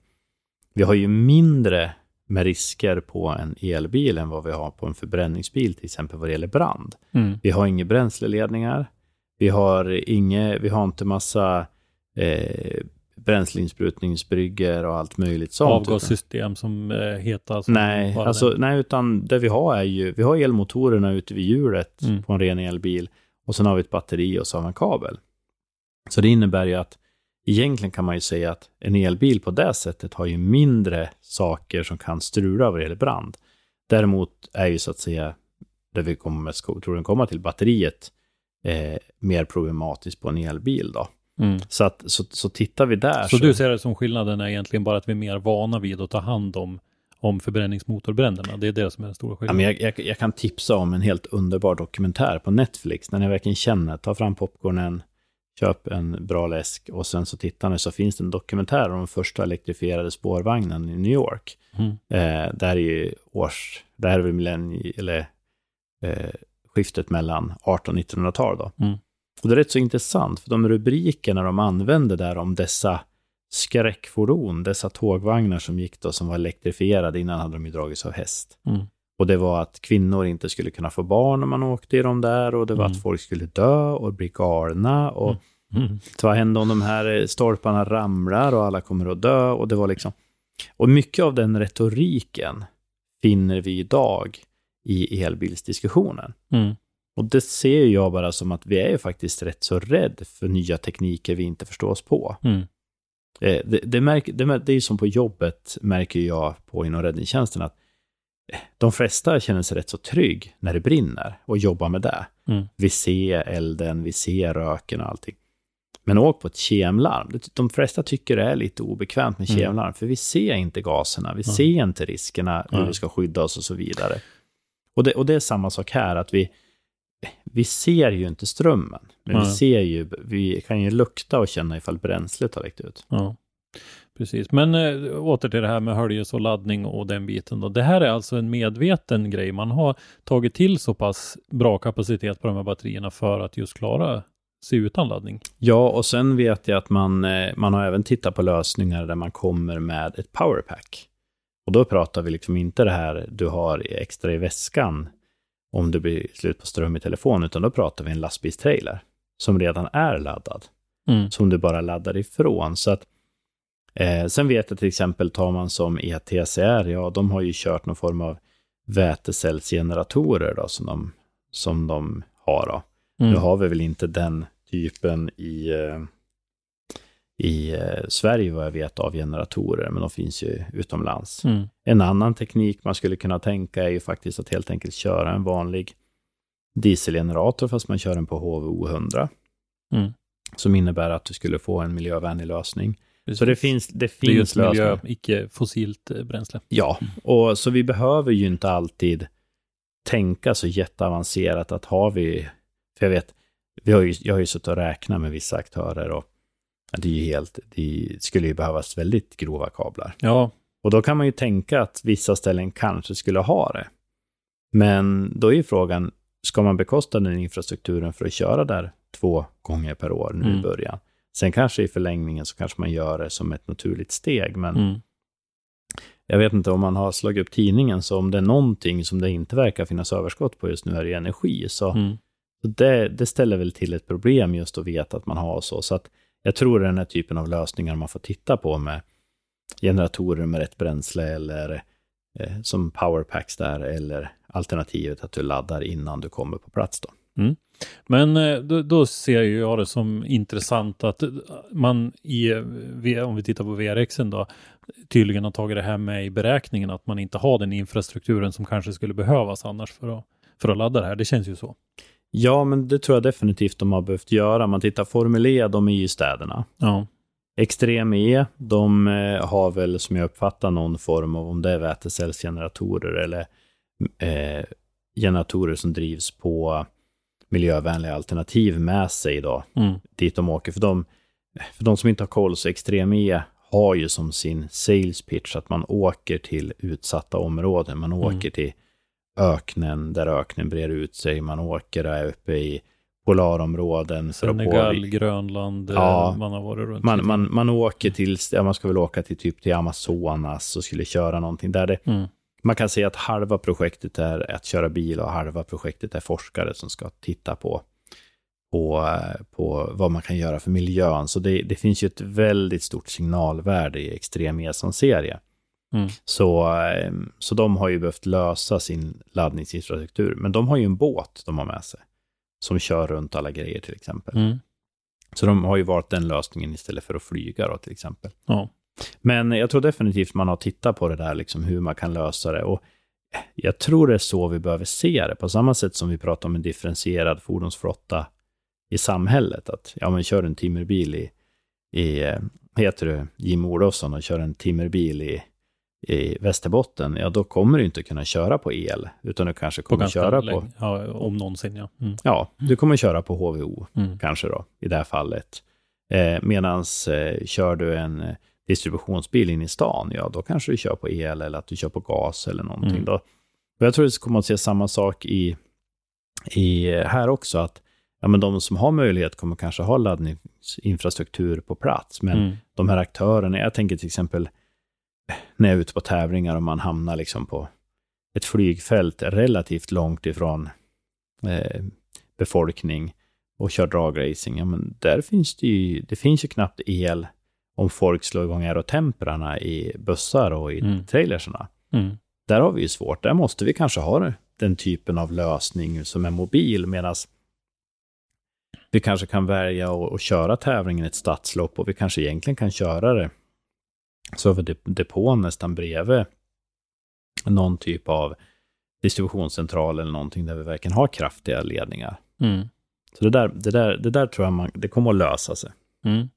Vi har ju mindre med risker på en elbil än vad vi har på en förbränningsbil, till exempel vad det gäller brand. Mm. Vi har inga bränsleledningar. Vi har, inge, vi har inte massa eh, bränsleinsprutningsbryggor och allt möjligt sånt. Avgassystem som eh, heter... Som Nej, alltså, den. nej, utan det vi har är ju, vi har elmotorerna ute vid hjulet Mm. på en ren elbil och sen har vi ett batteri och så har vi en kabel. Så det innebär ju att egentligen kan man ju säga att en elbil på det sättet har ju mindre saker som kan strula vad det gäller brand. Däremot är ju så att säga, där vi kommer tror den komma till batteriet, eh, mer problematiskt på en elbil då. Mm. Så, att, så, så tittar vi där Så du ser det som skillnaden är egentligen bara att vi är mer vana vid att ta hand om, om förbränningsmotorbränderna. Det är det som är den stora Ja, skillnaden. men jag, jag, jag kan tipsa om en helt underbar dokumentär på Netflix, när ni verkligen känner, ta fram popcornen, köp en bra läsk och sen så tittar ni så finns det en dokumentär om den första elektrifierade spårvagnen i New York. Mm. Eh, där är ju års, där är väl millennie, eller eh, skiftet mellan 18 och 1900-tal då. Mm. Och det är rätt så intressant, för de rubrikerna de använde där om dessa skräckfordon, dessa tågvagnar som gick då, som var elektrifierade, innan hade de ju dragits av häst. Mm. Och det var att kvinnor inte skulle kunna få barn om man åkte i dem där och det var Mm. att folk skulle dö och bli galna och Mm. vad händer om de här stolparna ramlar och alla kommer att dö och det var liksom och mycket av den retoriken finner vi idag i elbilsdiskussionen. Mm. Och det ser jag bara som att vi är ju faktiskt rätt så rädd för nya tekniker vi inte förstår oss på. Mm. Eh, Det, det, märker, det, det är ju som på jobbet, märker jag på inom räddningstjänsten, att eh, de flesta känner sig rätt så trygg när det brinner och jobbar med det. Mm. Vi ser elden, vi ser röken och allting. Men åk på ett kemlarm. De flesta tycker det är lite obekvämt med Mm. kemlarm, för vi ser inte gaserna, vi ser inte riskerna, hur vi ska skydda oss och så vidare. Och det, och det är samma sak här, att vi, vi ser ju inte strömmen, men vi ser ju, vi kan ju lukta och känna ifall bränslet har läckt ut. Ja, precis. Men äh, åter till det här med höljes och laddning och den biten. Då. Det här är alltså en medveten grej. Man har tagit till så pass bra kapacitet på de här batterierna för att just klara sig utan laddning. Ja, och sen vet jag att man, eh, man har även tittat på lösningar där man kommer med ett powerpack. Och då pratar vi liksom inte det här du har extra i väskan om det blir slut på ström i telefon, utan då pratar vi en lastbilstrailer som redan är laddad, Mm. som du bara laddar ifrån. Så att, eh, sen vet jag till exempel, tar man som ETCR, ja, de har ju kört någon form av vätecellsgeneratorer då, som de, som de har. Då. Mm. Nu har vi väl inte den typen i, eh, i eh, Sverige vad jag vet av generatorer, men de finns ju utomlands. Mm. En annan teknik man skulle kunna tänka är ju faktiskt att helt enkelt köra en vanlig dieselgenerator fast man kör den på HVO 100. Mm. Som innebär att du skulle få en miljövänlig lösning. Precis. Så det finns, det det är finns miljö, icke fossilt eh, bränsle. Ja, och så vi behöver ju inte alltid tänka så jätteavancerat att har vi, för jag vet, vi har ju, jag har ju suttit och räknat med vissa aktörer och det är ju helt, det skulle ju behövas väldigt grova kablar. Ja, Och då kan man ju tänka att vissa ställen kanske skulle ha det. Men då är ju frågan, ska man bekosta den infrastrukturen för att köra där två gånger per år nu Mm. i början? Sen kanske i förlängningen så kanske man gör det som ett naturligt steg, men mm. jag vet inte om man har slagit upp tidningen, så om det är någonting som det inte verkar finnas överskott på just nu är det energi. Så, Mm. så det, det ställer väl till ett problem just att veta att man har så. Så att jag tror det är den här typen av lösningar man får titta på med generatorer med rätt bränsle eller eh, som powerpacks där, eller alternativet att du laddar innan du kommer på plats då. Mm. Men eh, då, då ser ju jag det som intressant att eh, man i, eh, om vi tittar på VRXen då, tydligen har tagit det här med i beräkningen att man inte har den infrastrukturen som kanske skulle behövas annars för att, för att ladda det här. Det känns ju så. Ja, men det tror jag definitivt de har behövt göra. Man tittar Formel E, de är ju i städerna. Ja, Extrem E, de eh, har väl som jag uppfattar någon form av, om det är vätecellsgeneratorer eller eh, generatorer som drivs på miljövänliga alternativ med sig då, mm. dit de åker. För de, för de som inte har koll, så Extrem E har ju som sin sales pitch att man åker till utsatta områden. Man Mm. åker till öknen, där öknen breder ut sig. Man åker där uppe i polarområden. Senegal, Grönland, eh, Ja. man har varit runt. man, man, man åker till, ja, man ska väl åka till typ till Amazonas och skulle köra någonting där. Det, Mm. Man kan säga att halva projektet är att köra bil och halva projektet är forskare som ska titta på, på, på vad man kan göra för miljön. Så det, det finns ju ett väldigt stort signalvärde i extrem serie Mm. Så, eh, så de har ju behövt lösa sin laddningsinfrastruktur. Men de har ju en båt de har med sig som kör runt alla grejer till exempel. Mm. Så de har ju valt den lösningen istället för att flyga då till exempel. Ja. Men jag tror definitivt man har tittat på det där, liksom hur man kan lösa det. Och jag tror det är så vi behöver se det, på samma sätt som vi pratar om en differentierad fordonsflotta i samhället. Att ja, men kör en timmerbil i, i eh, heter du Jim Olofsson och kör en timmerbil i, i Västerbotten, ja då kommer du inte kunna köra på el, utan du kanske På kommer ganska köra på, länge. Ja, om någonsin ja. Mm. ja, du kommer köra på HVO Mm. kanske då, i det här fallet. Eh, Medan eh, kör du en eh, distributionsbil in i stan, ja då kanske du kör på el eller att du kör på gas eller någonting. Mm. Då. Och jag tror att vi kommer att se samma sak i, i eh, här också, att ja, men de som har möjlighet kommer kanske ha laddningsinfrastruktur på plats, men Mm. de här aktörerna, jag tänker till exempel när jag är ute på tävlingar och man hamnar liksom på ett flygfält relativt långt ifrån eh, befolkning och kör dragracing, ja men där finns det ju, det finns ju knappt el om folk slår igång aerotemperarna i bussar och i Mm. trailersarna. Mm. Där har vi ju svårt, där måste vi kanske ha den typen av lösning som är mobil, medan vi kanske kan välja att köra tävlingen ett stadslopp och vi kanske egentligen kan köra det så dep- depån nästan bredvid någon typ av distributionscentral eller någonting där vi verkligen har kraftiga ledningar. Mm. Så det där, det där, det där tror jag man, det kommer att lösa sig. Mm.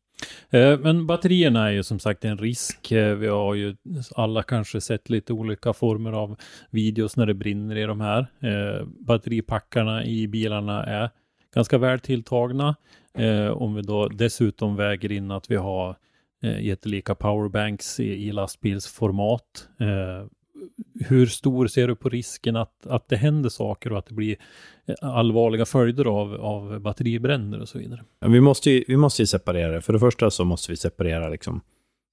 Eh, Men batterierna är ju som sagt en risk. Eh, Vi har ju alla kanske sett lite olika former av videos när det brinner i de här. Eh, Batteripackarna i bilarna är ganska väl tilltagna. Om vi då dessutom väger in att vi har eh, jättelika powerbanks i, i lastbilsformat. Eh, Hur stor ser du på risken att, att det händer saker och att det blir eh, allvarliga följder av, av batteribränder och så vidare? Ja, Vi måste, ju, vi måste ju separera det. För det första så måste vi separera liksom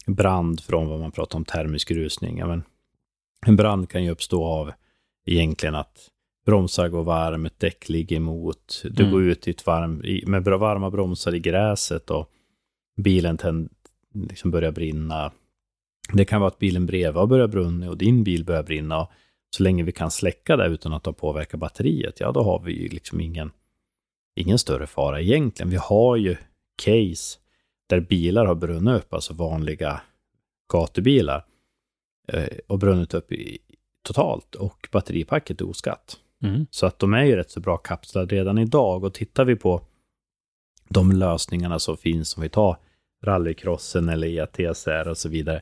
brand från vad man pratar om termisk rusning. Ja, men en brand kan ju uppstå av egentligen att bromsar går varm, ett däck ligger emot, du Mm. går ut i ett varm, med varma bromsar i gräset och bilen liksom börjar brinna. Det kan vara att bilen bredvid har börjat brinna och din bil börjar brinna. Och så länge vi kan släcka det utan att det påverkar batteriet, ja då har vi ju liksom ingen ingen större fara egentligen. Vi har ju case där bilar har brunnit upp, alltså vanliga gatubilar, eh, och brunnit upp i, totalt och batteripacket är oskatt. Mm. Så att de är ju rätt så bra kapslade redan idag och tittar vi på de lösningarna som finns, om vi tar rallycrossen eller ETSR och så vidare,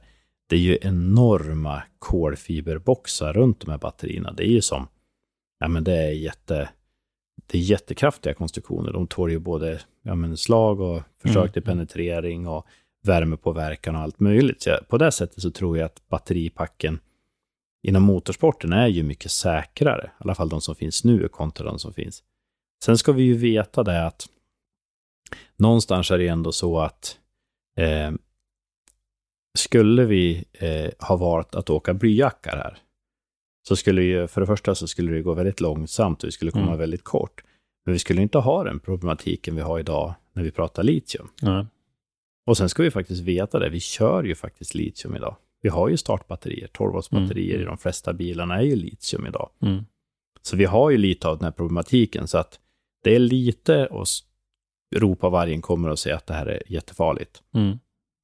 det är ju enorma kolfiberboxar runt de här batterierna. Det är ju som, ja men det är jätte, det är jättekraftiga konstruktioner. De tål ju både ja, men slag och försök till penetrering och värmepåverkan och allt möjligt. Så på det sättet så tror jag att batteripacken inom motorsporten är ju mycket säkrare, i alla fall de som finns nu kontra de som finns. Sen ska vi ju veta det att någonstans är det ändå så att eh, skulle vi eh, ha valt att åka blyjackar här, så skulle ju, för det första så skulle det gå väldigt långsamt och vi skulle komma Mm. väldigt kort. Men vi skulle inte ha den problematiken vi har idag när vi pratar litium. Nej. Och sen ska vi faktiskt veta det, vi kör ju faktiskt litium idag. Vi har ju startbatterier, 12 volts batterier Mm. i de flesta bilarna är ju litium idag. Mm. Så vi har ju lite av den här problematiken, så att det är lite att s- ropa vargen kommer och säga att det här är jättefarligt. Mm.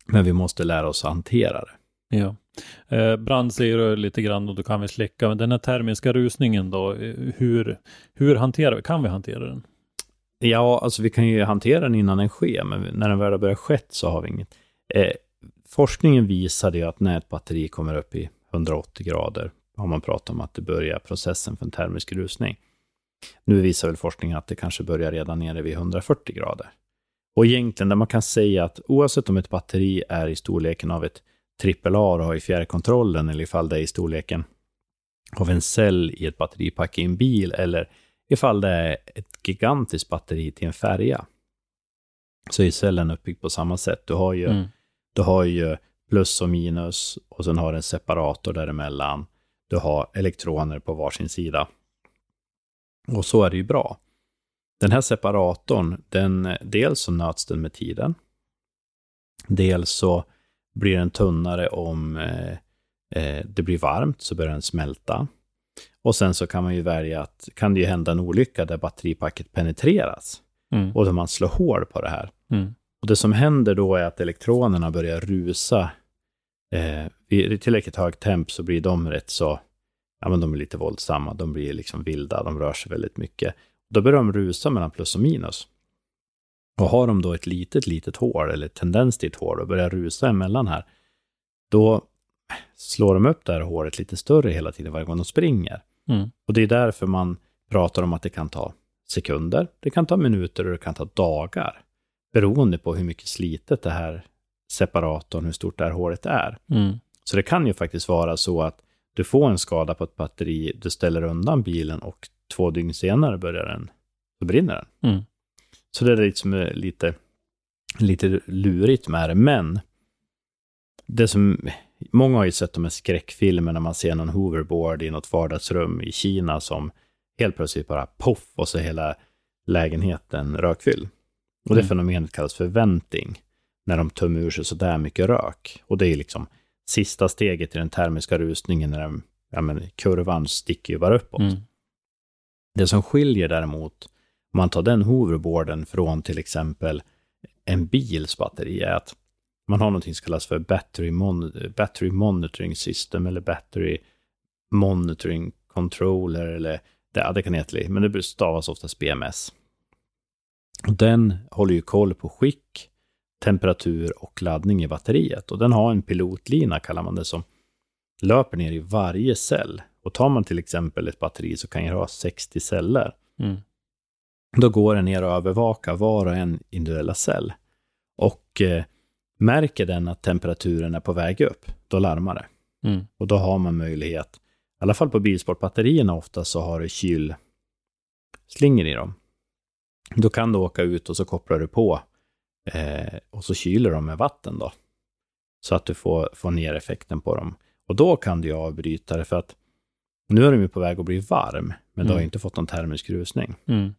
Men vi måste lära oss att hantera det. Ja. Eh, brand säger du lite grann och då kan vi släcka. Men den här termiska rusningen då, eh, hur, hur hanterar vi? Kan vi hantera den? Ja, alltså vi kan ju hantera den innan den sker, men när den väl har börjat skett så har vi inget. Eh, forskningen visade ju att när ett batteri kommer upp i 180 grader, har man pratat om att det börjar processen för en termisk rusning. Nu visar väl forskningen att det kanske börjar redan nere vid 140 grader. Och egentligen, där man kan säga att oavsett om ett batteri är i storleken av ett AAA och har i fjärrkontrollen, eller ifall det är i storleken av en cell i ett batteripack i en bil, eller ifall det är ett gigantiskt batteri till en färja, så är cellen uppbyggd på samma sätt. Du har ju, Mm. du har ju plus och minus och sen har du en separator däremellan. Du har elektroner på varsin sida. Och så är det ju bra. Den här separatorn, den, dels så nöts den med tiden. Dels så blir den tunnare om eh, eh, det blir varmt, så börjar den smälta. Och sen så kan man ju välja att, kan det ju hända en olycka där batteripacket penetreras Mm. och då man slår hål på det här. Mm. Och det som händer då är att elektronerna börjar rusa. Eh, vid tillräckligt hög temp så blir de rätt så, ja men de är lite våldsamma, de blir liksom vilda, de rör sig väldigt mycket. Då börjar de rusa mellan plus och minus. Och har de då ett litet, litet hål, eller tendens till ett hål, och börjar rusa emellan här, då slår de upp det här hålet lite större hela tiden varje gång de springer. Mm. Och det är därför man pratar om att det kan ta sekunder, det kan ta minuter och det kan ta dagar. Beroende på hur mycket slitet det här separatorn, hur stort det här hålet är. Mm. Så det kan ju faktiskt vara så att du får en skada på ett batteri, du ställer undan bilen och två dygn senare börjar den, så brinner den. Mm. Så det är liksom lite, lite lurigt med det, men det som, många har ju sett de här skräckfilmerna när man ser någon hoverboard i något vardagsrum i Kina som helt plötsligt bara poff och så hela lägenheten rökfylld. Och det Mm. fenomenet kallas för venting, när de tömmer ur sig så där mycket rök. Och det är liksom sista steget i den termiska rusningen när den, ja men kurvan sticker ju bara uppåt. Mm. Det som skiljer däremot, om man tar den hoverboarden från till exempel en bils batteri, är att man har någonting som kallas för battery, mon- battery monitoring system eller battery monitoring controller eller det, det kan heta men det stavas oftast BMS. Den håller ju koll på skick, temperatur och laddning i batteriet. Och den har en pilotlina, kallar man det, som löper ner i varje cell. Och tar man till exempel ett batteri så kan det ha 60 celler. Mm. Då går den ner och övervakar var och en individuella cell. Och eh, märker den att temperaturen är på väg upp, då larmar det. Mm. Och då har man möjlighet, i alla fall på bilsportbatterierna ofta så har du kylslingor i dem. Då kan du åka ut och så kopplar du på eh, och så kyler de med vatten då. Så att du får, får ner effekten på dem. Och då kan du ju avbryta det för att nu är de ju på väg att bli varm, men du har Mm. ju inte fått någon termisk rusning. Mm.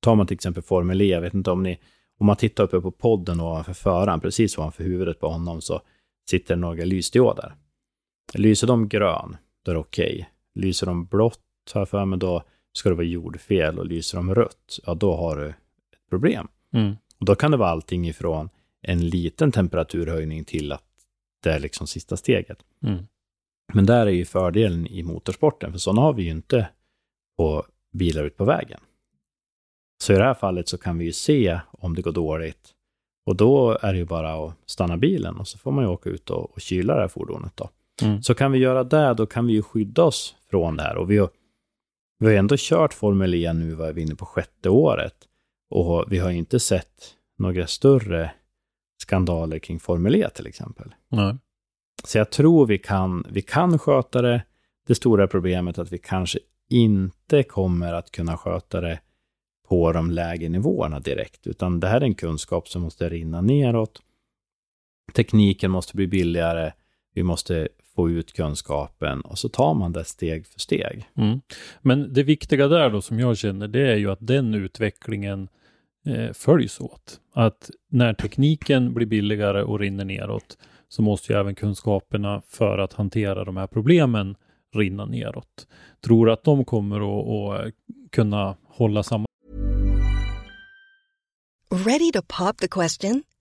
Tar man till exempel Formel E, jag vet inte om ni, om man tittar uppe på podden ovanför föraren, precis ovanför huvudet på honom, så sitter det några lysdioder. Lyser de grön, då är det okej. Lyser de blått, har jag för mig, då ska det vara jordfel. Och lyser de rött, ja då har du ett problem. Mm. Och då kan det vara allting ifrån en liten temperaturhöjning till att det är liksom sista steget. Mm. Men där är ju fördelen i motorsporten, för sådana har vi ju inte på bilar ut på vägen. Så i det här fallet så kan vi ju se om det går dåligt. Och då är det ju bara att stanna bilen och så får man ju åka ut och, och kyla det här fordonet då. Mm. Så kan vi göra det, då kan vi ju skydda oss från det här. Och vi har, vi har ändå kört Formel E nu, vad är vi inne på sjätte året. Och vi har inte sett några större skandaler kring Formel E till exempel. Nej. Så jag tror vi kan, vi kan sköta det. Det stora problemet är att vi kanske inte kommer att kunna sköta det på de lägre nivåerna direkt, utan det här är en kunskap som måste rinna neråt. Tekniken måste bli billigare, vi måste få ut kunskapen och så tar man det steg för steg. Mm. Men det viktiga där då som jag känner, det är ju att den utvecklingen eh, följs åt. Att när tekniken blir billigare och rinner neråt så måste ju även kunskaperna för att hantera de här problemen rinna neråt. Tror att de kommer att, att kunna hålla samma Ready to pop the question?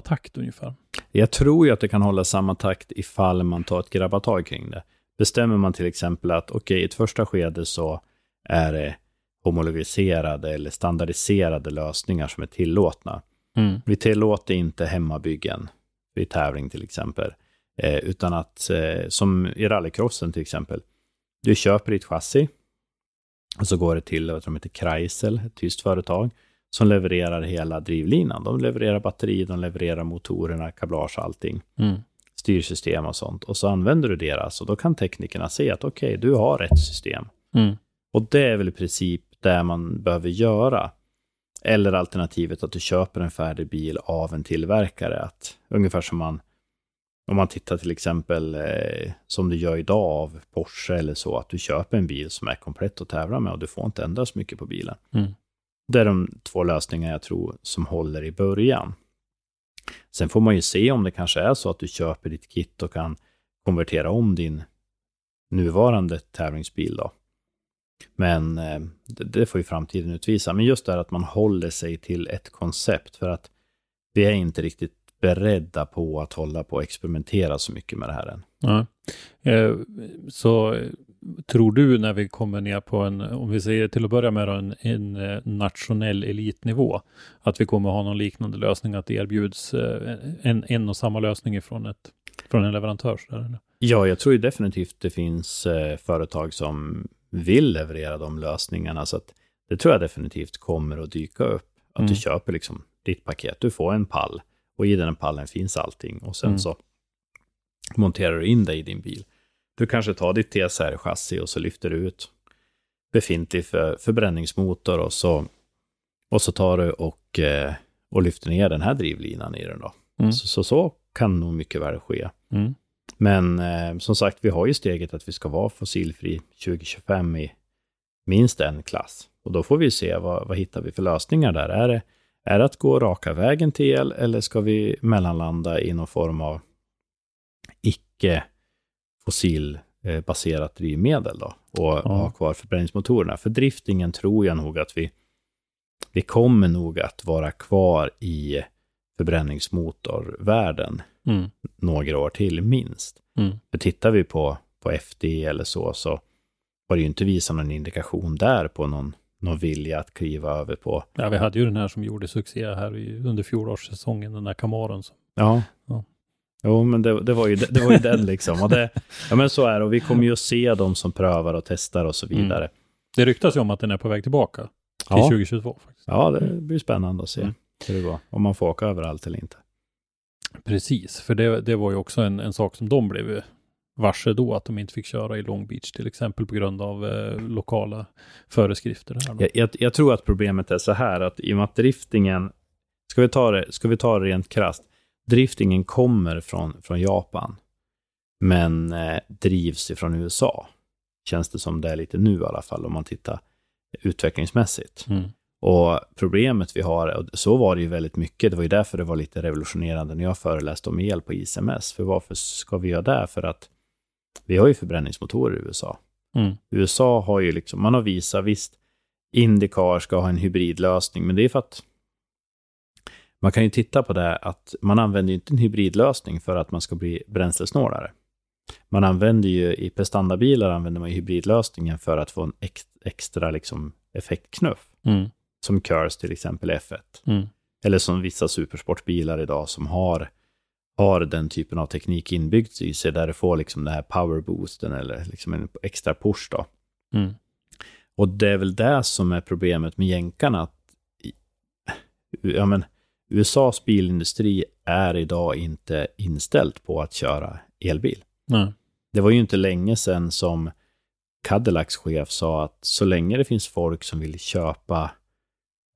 Takt ungefär. Jag tror ju att det kan hålla samma takt ifall man tar ett grabbatag kring det. Bestämmer man till exempel att okej, okay, i ett första skede så är det homologiserade eller standardiserade lösningar som är tillåtna. Mm. Vi tillåter inte hemmabyggen vid tävling till exempel, eh, utan att, eh, som i rallycrossen till exempel, du köper ditt chassi och så går det till, vad de heter, Kreisel, ett tyskt företag, som levererar hela drivlinan. De levererar batteri, de levererar motorerna, kablage, allting. Mm. Styrsystem och sånt. Och så använder du deras och då kan teknikerna se att okej, okay, du har rätt system. Mm. Och det är väl i princip det man behöver göra. Eller alternativet att du köper en färdig bil av en tillverkare. Att, ungefär som man, om man tittar till exempel eh, som du gör idag av Porsche eller så, att du köper en bil som är komplett att tävla med och du får inte ändra så mycket på bilen. Mm. Det är de två lösningar jag tror som håller i början. Sen får man ju se om det kanske är så att du köper ditt kit och kan konvertera om din nuvarande tävlingsbil då. Men eh, det, det, får ju framtiden utvisa. Men just det här att man håller sig till ett koncept för att vi är inte riktigt beredda på att hålla på och experimentera så mycket med det här än. Ja. Eh, så tror du när vi kommer ner på en, om vi säger till att börja med en, en eh, nationell elitnivå, att vi kommer ha någon liknande lösning, att det erbjuds eh, en, en och samma lösning ifrån ett, från en leverantör? Där, ja, jag tror definitivt det finns eh, företag som vill leverera de lösningarna, så att det tror jag definitivt kommer att dyka upp. Att mm. du köper liksom ditt paket, du får en pall och i den pallen finns allting och sen mm. så monterar du in det i din bil. Du kanske tar ditt TSR-chassi och så lyfter du ut befintlig för, förbränningsmotor och så, och så tar du och, eh, och lyfter ner den här drivlinan i den då. Mm. Så, så, så kan nog mycket väl ske. Mm. Men eh, som sagt, vi har ju steget att vi ska vara fossilfri 2025 i minst en klass. Och då får vi se vad, vad hittar vi för lösningar där. Är det, är det att gå raka vägen till el eller ska vi mellanlanda i någon form av icke fossilbaserat drivmedel då och ja. ha kvar förbränningsmotorerna. För driftingen tror jag nog att vi, vi kommer nog att vara kvar i förbränningsmotorvärlden mm. några år till minst. Mm. För tittar vi på, på FD eller så, så har det ju inte visat någon indikation där på någon någon vilja att kliva över på. Ja, vi hade ju den här som gjorde succé här i, under fjolårssäsongen, den där Camaron. Som, Ja. Ja. Jo, men det, det, var ju, det, var ju den liksom. Och det, ja, men så är det. Och vi kommer ju att se de som prövar och testar och så vidare. det ryktas ju om att den är på väg tillbaka till Ja. 2022. Faktiskt. Ja, det blir spännande att se Mm. hur det går. Om man får åka överallt eller inte. Precis, för det, det var ju också en, en sak som de blev varse då, att de inte fick köra i Long Beach till exempel på grund av eh, lokala föreskrifter. Här. Jag, jag, jag tror att problemet är så här att i och med att driftingen, ska vi ta det, ska vi ta det rent krasst, driftingen kommer från, från Japan, men eh, drivs ifrån USA. Känns det som det är lite nu i alla fall, om man tittar utvecklingsmässigt. Mm. Och problemet vi har, och så var det ju väldigt mycket, det var ju därför det var lite revolutionerande när jag föreläste om el på ICMS. För varför ska vi göra det? För att vi har ju förbränningsmotorer i USA. Mm. USA har ju liksom, man har visat, visst, Indycar ska ha en hybridlösning, men det är för att man kan ju titta på det att man använder ju inte en hybridlösning för att man ska bli bränslesnålare. Man använder ju, i prestandabilar använder man ju hybridlösningen för att få en ex, extra liksom effektknuff. Mm. Som Curse till exempel F1. Mm. Eller som vissa supersportbilar idag som har, har den typen av teknik inbyggd i sig, där du får liksom den här powerboosten eller liksom en extra push då. Mm. Och det är väl det som är problemet med jänkarna. Att, ja, men, USAs bilindustri är idag inte inställd på att köra elbil. Nej. Det var ju inte länge sedan som Cadillacs chef sa att så länge det finns folk som vill köpa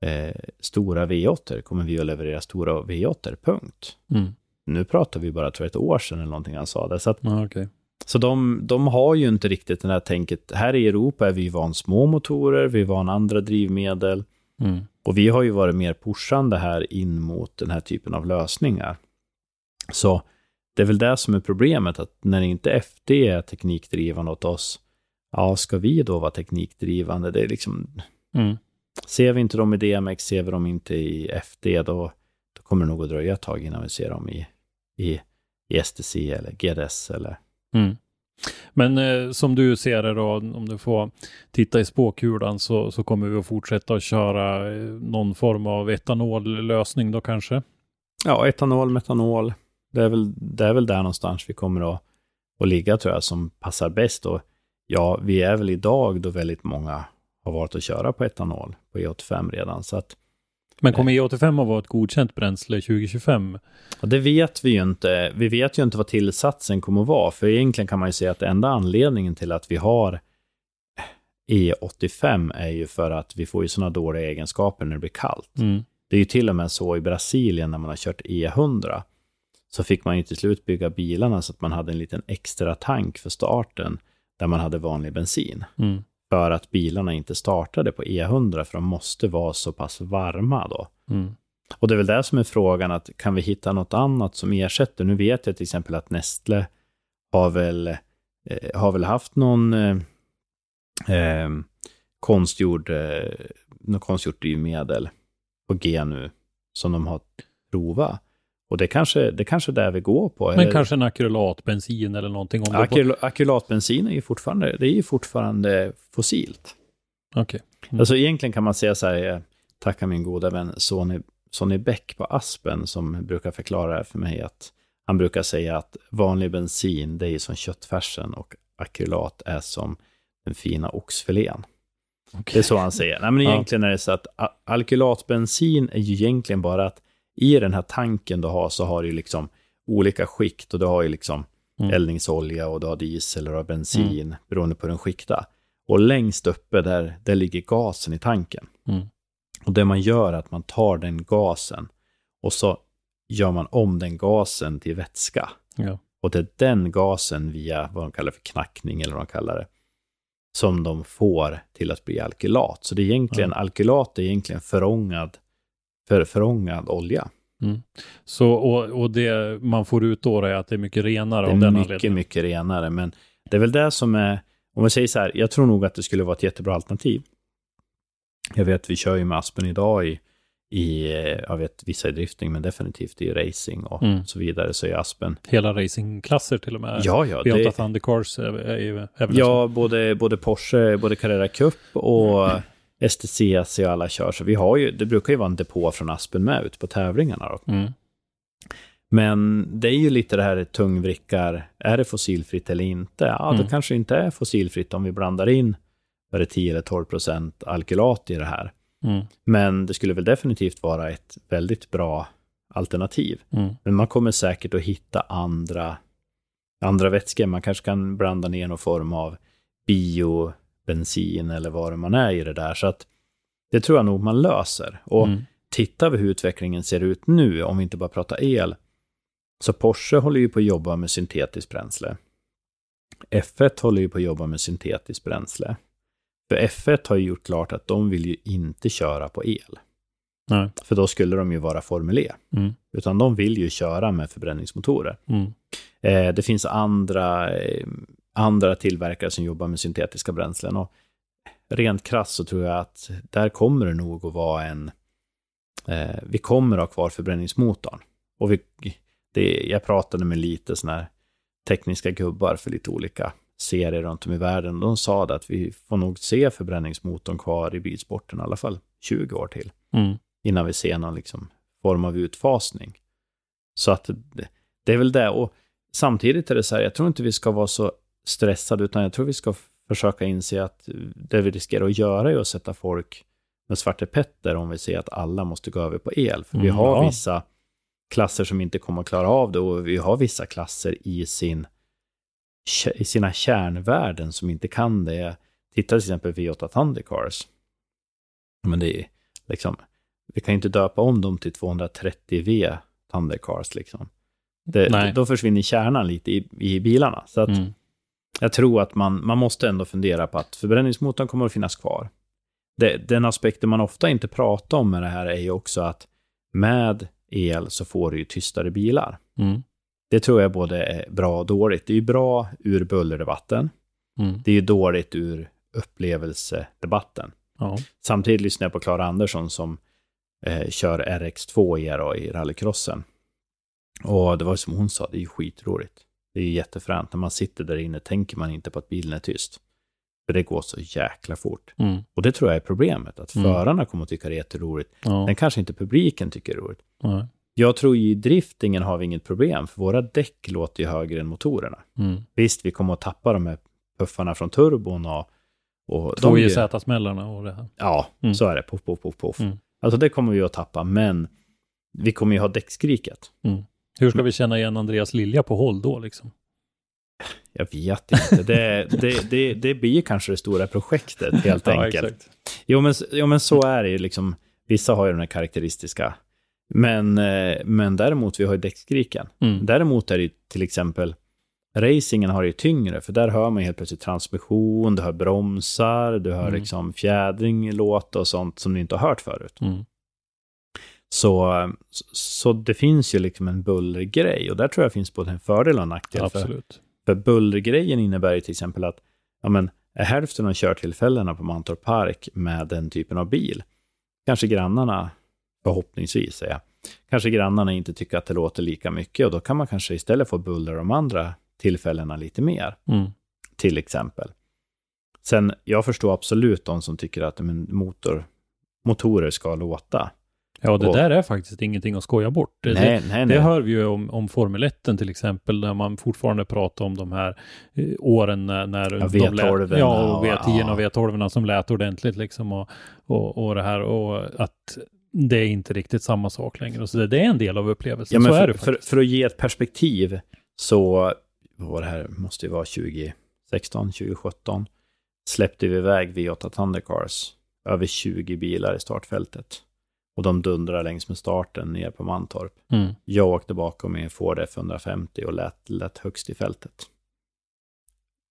eh, stora V8 kommer vi att leverera stora V8, punkt. Mm. Nu pratar vi bara tror jag, ett år sedan eller någonting han sa det. Så, att, Ja, okej. så de, de har ju inte riktigt det här tänket. Här i Europa är vi van små motorer, vi är van andra drivmedel. Mm. Och vi har ju varit mer pushande här in mot den här typen av lösningar. Så det är väl det som är problemet, att när inte FD är teknikdrivande åt oss, ja, ska vi då vara teknikdrivande? Det är liksom, Mm. ser vi inte dem i DMX, ser vi dem inte i FD, då, då kommer det nog att dröja ett tag innan vi ser dem i, i, i STC eller GDS eller Mm. Men eh, som du ser det då, om du får titta i spåkulan så, så kommer vi att fortsätta att köra eh, någon form av etanollösning då kanske. Ja, etanol, metanol. Det är väl, det är väl där någonstans vi kommer att, att ligga tror jag, som passar bäst. Och ja, vi är väl idag då väldigt många har valt att köra på etanol på E85 redan. Så att, men kommer E85 att vara ett godkänt bränsle 2025? och det vet vi ju inte. Vi vet ju inte vad tillsatsen kommer att vara. För egentligen kan man ju säga att enda anledningen till att vi har E85 är ju för att vi får ju sådana dåliga egenskaper när det blir kallt. Mm. Det är ju till och med så i Brasilien när man har kört E100 så fick man ju till slut bygga bilarna så att man hade en liten extra tank för starten där man hade vanlig bensin. Mm. För att bilarna inte startade på E100 för de måste vara så pass varma då. Mm. Och det är väl det som är frågan, att kan vi hitta något annat som ersätter? Nu vet jag till exempel att Nestle har väl, eh, har väl haft någon eh, eh, konstgjord, eh, något konstgjort drivmedel på G nu som de har provat. Och det kanske, det kanske är där vi går på. Men Eller- kanske en akrylatbensin eller någonting om det på... Akylatbensin är ju fortfarande, det är ju fortfarande fossilt. Okej. Mm. Alltså egentligen kan man säga så här, jag tackar min goda vän Sonny, Sonny Bäck på Aspen som brukar förklara för mig att han brukar säga att vanlig bensin det är som köttfärsen och akrylat är som den fina oxfilén. Det är så han säger. Nej, men egentligen är det så att alkylatbensin är ju egentligen bara att i den här tanken du har så har du liksom olika skikt och du har ju liksom Mm. eldningsolja och du har diesel och du har bensin beroende på den skikta. Och längst uppe där, där ligger gasen i tanken. Mm. Och det man gör är att man tar den gasen och så gör man om den gasen till vätska. Ja. Och det är den gasen via vad de kallar för knackning eller vad de kallar det, som de får till att bli alkylat. Så det är egentligen, alkylat är egentligen förångad, för, förångad olja. Så, och, och det man får ut då är att det är mycket renare Det av är den mycket, anledningen. mycket renare. Men det är väl det som är, om vi säger så här, jag tror nog att det skulle vara ett jättebra alternativ. Jag vet, vi kör ju med Aspen idag i, i eh, jag vet, vissa i drifting, men definitivt i racing och Mm. så vidare, så är Aspen. Hela racingklasser till och med. Ja, ja, V8 det, Thundercars väl ja både, både Porsche, både Carrera Cup och STCC och alla kör, så vi har ju, det brukar ju vara en depå från Aspen med ut på tävlingarna. Då. Mm. Men det är ju lite det här tungvrickar, är det fossilfritt eller inte? Ja, Mm. det kanske inte är fossilfritt om vi blandar in, är det 10 eller 12 procent alkylat i det här. Mm. Men det skulle väl definitivt vara ett väldigt bra alternativ. Mm. Men man kommer säkert att hitta andra, andra vätskor. Man kanske kan blanda ner någon form av biobensin eller vad det man är i det där. Så att det tror jag nog man löser. Och Mm. tittar vi hur utvecklingen ser ut nu, om vi inte bara pratar el, så Porsche håller ju på att jobba med syntetiskt bränsle. F1 håller ju på att jobba med syntetiskt bränsle. För F1 har ju gjort klart att de vill ju inte köra på el. Nej. För då skulle de ju vara Formel E. Mm. Utan de vill ju köra med förbränningsmotorer. Mm. Eh, det finns andra, eh, andra tillverkare som jobbar med syntetiska bränslen. Och rent krasst så tror jag att där kommer det nog att vara en... Eh, vi kommer att ha kvar förbränningsmotorn. Och vi, det, jag pratade med lite sådana här tekniska gubbar för lite olika serier runt om i världen. De sa att vi får nog se förbränningsmotorn kvar i bilsporten i alla fall 20 år till Mm. Innan vi ser någon liksom form av utfasning. Så att det, det är väl det. Och samtidigt är det så här, jag tror inte vi ska vara så stressade, utan jag tror vi ska försöka inse att det vi riskerar att göra är att sätta folk med Svarte Petter om vi ser att alla måste gå över på el. För vi Mm, har ja. vissa klasser som inte kommer att klara av det och vi har vissa klasser i, sin, i sina kärnvärden som inte kan det. Titta till exempel V8 Thundercars. Men det är liksom, vi kan ju inte döpa om dem till 230V Thundercars liksom. Det, Nej. då försvinner kärnan lite i, i bilarna. Så att Mm. jag tror att man, man måste ändå fundera på att förbränningsmotorn kommer att finnas kvar. Det, den aspekten man ofta inte pratar om med det här är ju också att med el så får du ju tystare bilar. Mm. Det tror jag både är bra och dåligt. Det är ju bra ur bullerdebatten. Mm. Det är ju dåligt ur upplevelsedebatten. Ja. Samtidigt lyssnar jag på Klara Andersson som eh, kör RX2 i, då, i rallycrossen. Och det var som hon sa, det är ju skitroligt. Det är ju jättefränt. När man sitter där inne tänker man inte på att bilen är tyst. För det går så jäkla fort. Mm. Och det tror jag är problemet, att Mm. förarna kommer att tycka det är jätteroligt. Ja. Men kanske inte publiken tycker det är roligt. Nej. Jag tror i driftingen har vi inget problem, för våra däck låter ju högre än motorerna. Mm. Visst, vi kommer att tappa de här puffarna från turbon och... och Två JZ-smällarna och det här. Ja, Mm. så är det. Poff, poff, poff, poff. Mm. Alltså det kommer vi att tappa, men vi kommer ju ha däckskriket. Hur ska vi känna igen Andreas Lilja på håll då liksom? Jag vet inte. Det, det, det, det blir kanske det stora projektet, helt (laughs) enkelt. exakt. Jo men, jo, men så är det ju liksom. Vissa har ju den här karaktäristiska. Men, eh, men däremot, vi har ju däckskriken. Mm. Däremot är det ju till exempel, racingen har det ju tyngre, för där hör man helt plötsligt transmission, du hör bromsar, du hör Mm. liksom fjädring låta och sånt som du inte har hört förut. Mm. Så, så det finns ju liksom en bullergrej och där tror jag finns både en fördel och en nackdel. För, Absolut. för bullergrejen innebär ju till exempel att ja, men, är hälften av körtillfällena på Mantorp Park med den typen av bil, kanske grannarna, förhoppningsvis säger jag, kanske grannarna inte tycker att det låter lika mycket och då kan man kanske istället få buller de andra tillfällena lite mer, Mm. till exempel. Sen, jag förstår absolut de som tycker att men, motor, motorer ska låta. Ja, det Och- där är faktiskt ingenting att skoja bort. Det, nej, nej, nej. Det hör vi ju om, om Formel 1 till exempel, där man fortfarande pratar om de här eh, åren när, när Ja, de V12 lät, ja, och och- V10 och ja. V12 som lät ordentligt liksom och, och, och det här och att det är inte riktigt samma sak längre. Så det, det är en del av upplevelsen, Ja, så för, är det för, faktiskt. för att ge ett perspektiv så, vad var det här, måste ju vara 2016, 2017, släppte vi iväg V8 Thundercars, över 20 bilar i startfältet. Och de dundrar längs med starten ner på Mantorp. Mm. Jag åkte bakom i en Ford F150 och lät, lät högst i fältet.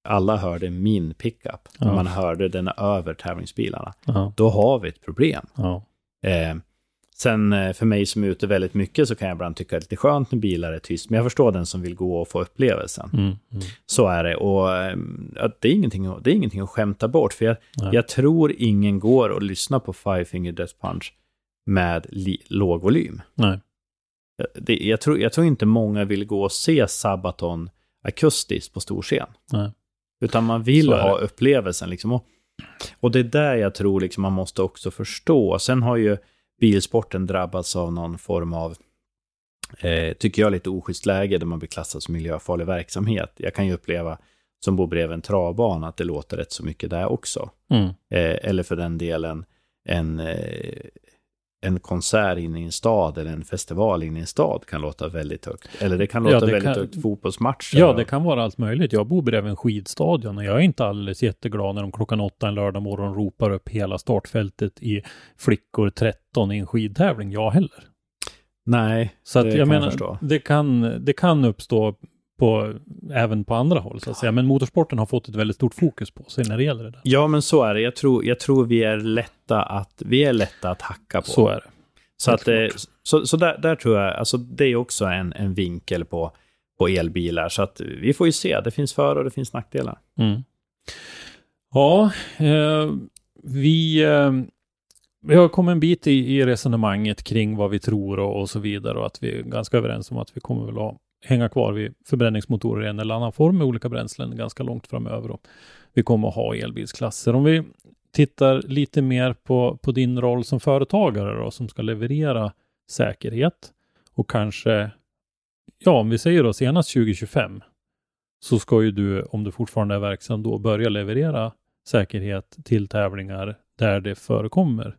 Alla hörde min pickup, Ja. man hörde den över tävlingsbilarna. Ja, Då har vi ett problem. ja, Eh, sen eh, för mig som är ute väldigt mycket så kan jag ibland tycka det är lite skönt när bilar är tyst. Men jag förstår den som vill gå och få upplevelsen. mm, mm. Så är det. Och eh, att det, är ingenting, att- det är ingenting att skämta bort. För jag, jag tror ingen går och lyssnar på Five Finger Death Punch med li, låg volym. Nej. Det, jag, tror, jag tror inte många vill gå och se Sabaton akustiskt på stor scen. Nej. Utan man vill ha upplevelsen. Liksom. Och Och det är där jag tror liksom man måste också förstå. Sen har ju bilsporten drabbats av någon form av, eh, tycker jag, lite oschysst läge där man blir klassad som miljöfarlig verksamhet. Jag kan ju uppleva, som bor bredvid en travbana, att det låter rätt så mycket där också. Mm. Eh, eller för den delen en, eh, en konsert inne i en stad eller en festival inne i en stad kan låta väldigt högt. Eller det kan Ja, låta det väldigt kan- högt fotbollsmatcher. Ja, det kan vara allt möjligt. Jag bor bredvid en skidstadion och jag är inte alldeles jätteglad när de klockan åtta en lördag morgon ropar upp hela startfältet i flickor 13 i en skidtävling. Jag heller. Nej, Så att det jag kan menar, förstå. det, kan, det kan uppstå på, även på andra håll så att säga. Men motorsporten har fått ett väldigt stort fokus på sig när det gäller det där. Ja, men så är det. Jag tror, jag tror vi är lätta att, vi är lätta att hacka på. Så är det. Så, att, eh, så, så där, där tror jag, alltså det är också en, en vinkel på, på elbilar. Så att vi får ju se, det finns för och det finns nackdelar. Mm. Ja, eh, vi, eh, vi har kommit en bit i, i resonemanget kring vad vi tror och, och så vidare och att vi är ganska överens om att vi kommer väl att hänga kvar vid förbränningsmotorer i en eller annan form med olika bränslen ganska långt framöver. Och vi kommer att ha elbilsklasser. Om vi tittar lite mer på, på din roll som företagare då, som ska leverera säkerhet och kanske, ja om vi säger då senast 2025, så ska ju du, om du fortfarande är verksam då, börja leverera säkerhet till tävlingar där det förekommer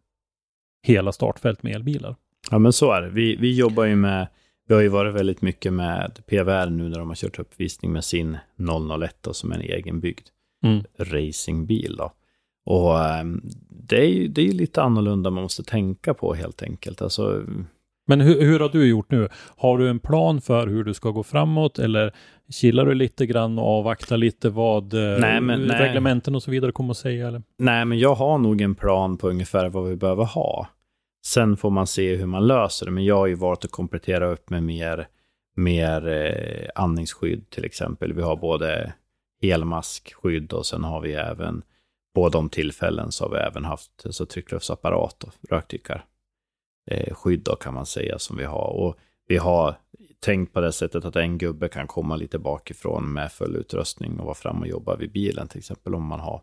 hela startfält med elbilar. Ja, men så är det. Vi, vi jobbar ju med, vi har ju varit väldigt mycket med PVR nu när de har kört uppvisning med sin 001 då, som är en egenbyggd Mm. racingbil. Då. Och ehm, det är ju det är lite annorlunda man måste tänka på helt enkelt. Alltså, Men hur, hur har du gjort nu? Har du en plan för hur du ska gå framåt eller chillar du lite grann och avvaktar lite vad eh, Nej, men- nej. reglementen och så vidare kommer att säga? Eller? nej, men jag har nog en plan på ungefär vad vi behöver ha. Sen får man se hur man löser det, men jag har ju valt att komplettera upp med mer, mer eh, andningsskydd till exempel. Vi har både helmaskskydd och sen har vi även på de tillfällen så har vi även haft så tryckluftsapparat och rökdykar eh, skydd då kan man säga som vi har. Och vi har tänkt på det sättet att en gubbe kan komma lite bakifrån med full utrustning och vara fram och jobba vid bilen till exempel om man har,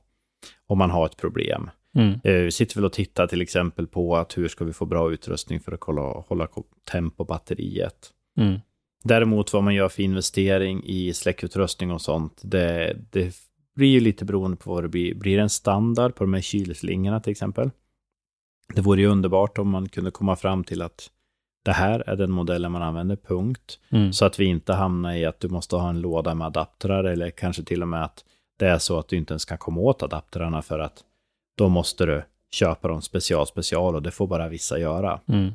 om man har ett problem. Mm. Eh, Vi sitter väl och tittar till exempel på att hur ska vi få bra utrustning för att kolla, hålla ko- temp på batteriet. Mm. Däremot vad man gör för investering i släckutrustning och sånt, det, det blir ju lite beroende på vad det blir. Blir det en standard på de här kylslingorna till exempel? Det vore ju underbart om man kunde komma fram till att det här är den modellen man använder, punkt. Mm. Så att vi inte hamnar i att du måste ha en låda med adaptrar eller kanske till och med att det är så att du inte ens kan komma åt adaptrarna för att då måste du köpa dem special special och det får bara vissa göra. Mm.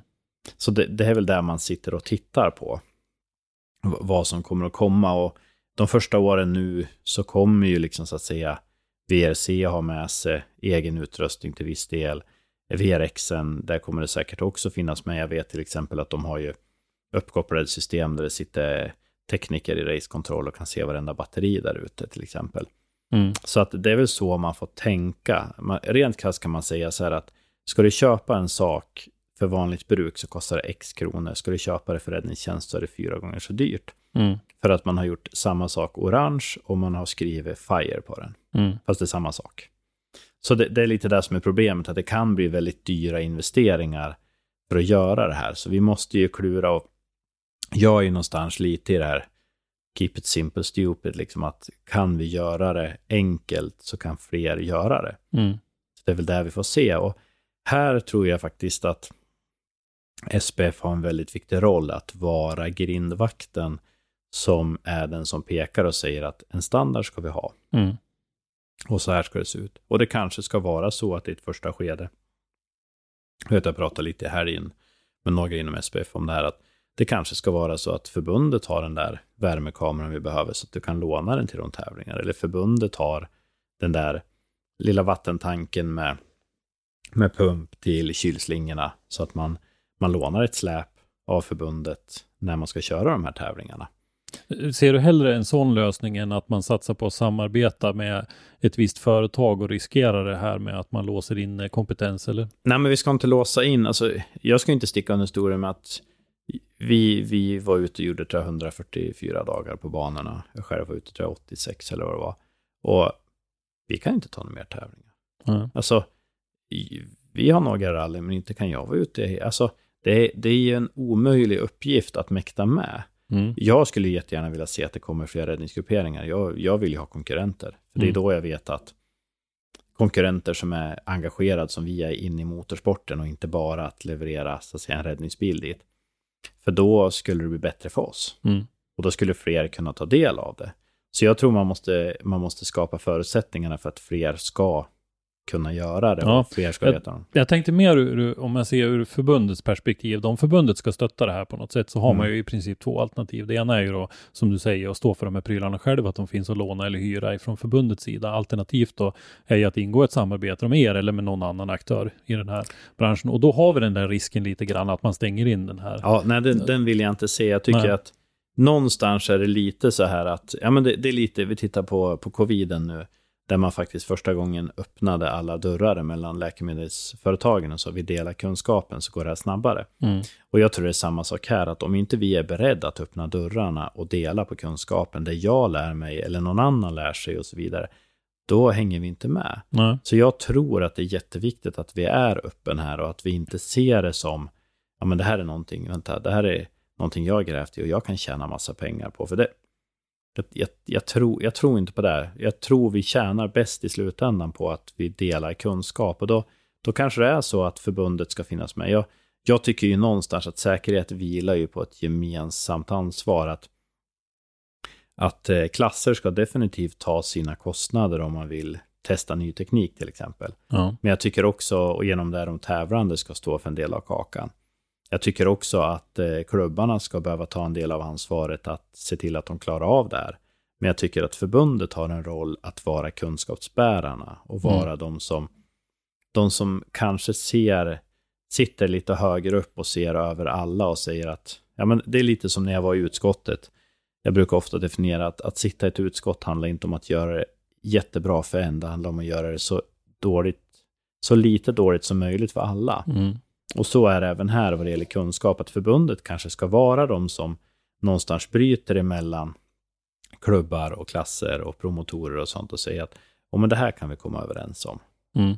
Så det, det är väl där man sitter och tittar på vad som kommer att komma. Och de första åren nu så kommer ju liksom så att säga VRC ha med sig egen utrustning till viss del. VRXen, där kommer det säkert också finnas med. Jag vet till exempel att de har ju uppkopplade system där det sitter tekniker i racekontroll och kan se varenda batteri där ute till exempel. Mm. Så att det är väl så man får tänka. Man, rent krasst kan man säga så här att ska du köpa en sak för vanligt bruk så kostar det x kronor. Ska du köpa det för räddningstjänst så är det fyra gånger så dyrt. Mm. För att man har gjort samma sak orange och man har skrivit FIRE på den. Mm. Fast det är samma sak. Så det, det är lite det som är problemet, att det kan bli väldigt dyra investeringar för att göra det här. Så vi måste ju klura och jag är ju någonstans lite i det här keep it simple stupid, liksom att kan vi göra det enkelt så kan fler göra det. Mm. Så det är väl där vi får se. Och här tror jag faktiskt att SPF har en väldigt viktig roll att vara grindvakten som är den som pekar och säger att en standard ska vi ha. Mm. Och så här ska det se ut. Och det kanske ska vara så att i ett första skede, jag pratade lite i helgen med några inom SPF om det här, att det kanske ska vara så att förbundet har den där värmekameran vi behöver så att du kan låna den till de tävlingar. Eller förbundet har den där lilla vattentanken med, med pump till kylslingorna så att man, man lånar ett släp av förbundet när man ska köra de här tävlingarna. Ser du hellre en sån lösning än att man satsar på att samarbeta med ett visst företag och riskerar det här med att man låser in kompetens eller? Nej, men vi ska inte låsa in. Alltså, jag ska inte sticka under historien med att vi, vi var ute och gjorde tror jag, 144 dagar på banorna. Jag själv var ute tror jag, 86 eller vad det var. Och vi kan inte ta några mer tävlingar. Mm. Alltså, vi har några rally, men inte kan jag vara ute. Alltså, det är, det är ju en omöjlig uppgift att mäkta med. Mm. Jag skulle jättegärna vilja se att det kommer fler räddningsgrupperingar. Jag, jag vill ju ha konkurrenter. För det är Mm. då jag vet att konkurrenter som är engagerade som vi är inne i motorsporten och inte bara att leverera så att säga, en räddningsbil dit. För då skulle det bli bättre för oss. Mm. Och då skulle fler kunna ta del av det. Så jag tror man måste, man måste skapa förutsättningarna för att fler ska kunna göra det. Ja, fler ska jag- veta om Jag tänkte mer ur, om jag ser ur förbundets perspektiv. Om förbundet ska stötta det här på något sätt så har man Mm. ju i princip två alternativ. Det ena är ju då, som du säger, att stå för de här prylarna själv, att de finns att låna eller hyra ifrån förbundets sida. Alternativt då är ju att ingå ett samarbete med er eller med någon annan aktör i den här branschen. Och då har vi den där risken lite grann att man stänger in den här. Ja, nej, den, den vill jag inte se. Jag tycker Nej. att någonstans är det lite så här att, ja men det, det är lite, vi tittar på, på coviden nu, där man faktiskt första gången öppnade alla dörrar mellan läkemedelsföretagen och så vi delar kunskapen så går det här snabbare. Mm. Och jag tror det är samma sak här, att om inte vi är beredda att öppna dörrarna och dela på kunskapen där jag lär mig eller någon annan lär sig och så vidare, då hänger vi inte med. Nej. Så jag tror att det är jätteviktigt att vi är öppen här och att vi inte ser det som, ja men det här är någonting, vänta, det här är någonting jag grävt i och jag kan tjäna massa pengar på. För det, jag, jag, tror, jag tror inte på det. här. Jag tror vi tjänar bäst i slutändan på att vi delar kunskap. Och då, då kanske det är så att förbundet ska finnas med. Jag, jag tycker ju någonstans att säkerhet vilar ju på ett gemensamt ansvar. Att, att eh, klasser ska definitivt ta sina kostnader om man vill testa ny teknik till exempel. Ja. Men jag tycker också, och genom det de tävlande ska stå för en del av kakan. Jag tycker också att eh, klubbarna ska behöva ta en del av ansvaret att se till att de klarar av det här. Men jag tycker att förbundet har en roll att vara kunskapsbärarna och vara de som de som kanske ser, sitter lite högre upp och ser över alla och säger att, ja men det är lite som när jag var i utskottet. Jag brukar ofta definiera att, att sitta i ett utskott handlar inte om att göra det jättebra för en, det handlar om att göra det så dåligt, så lite dåligt som möjligt för alla. Mm. Och så är det även här vad det gäller kunskap, att förbundet kanske ska vara de som någonstans bryter emellan klubbar och klasser och promotorer och sånt och säger att oh, men det här kan vi komma överens om. Mm.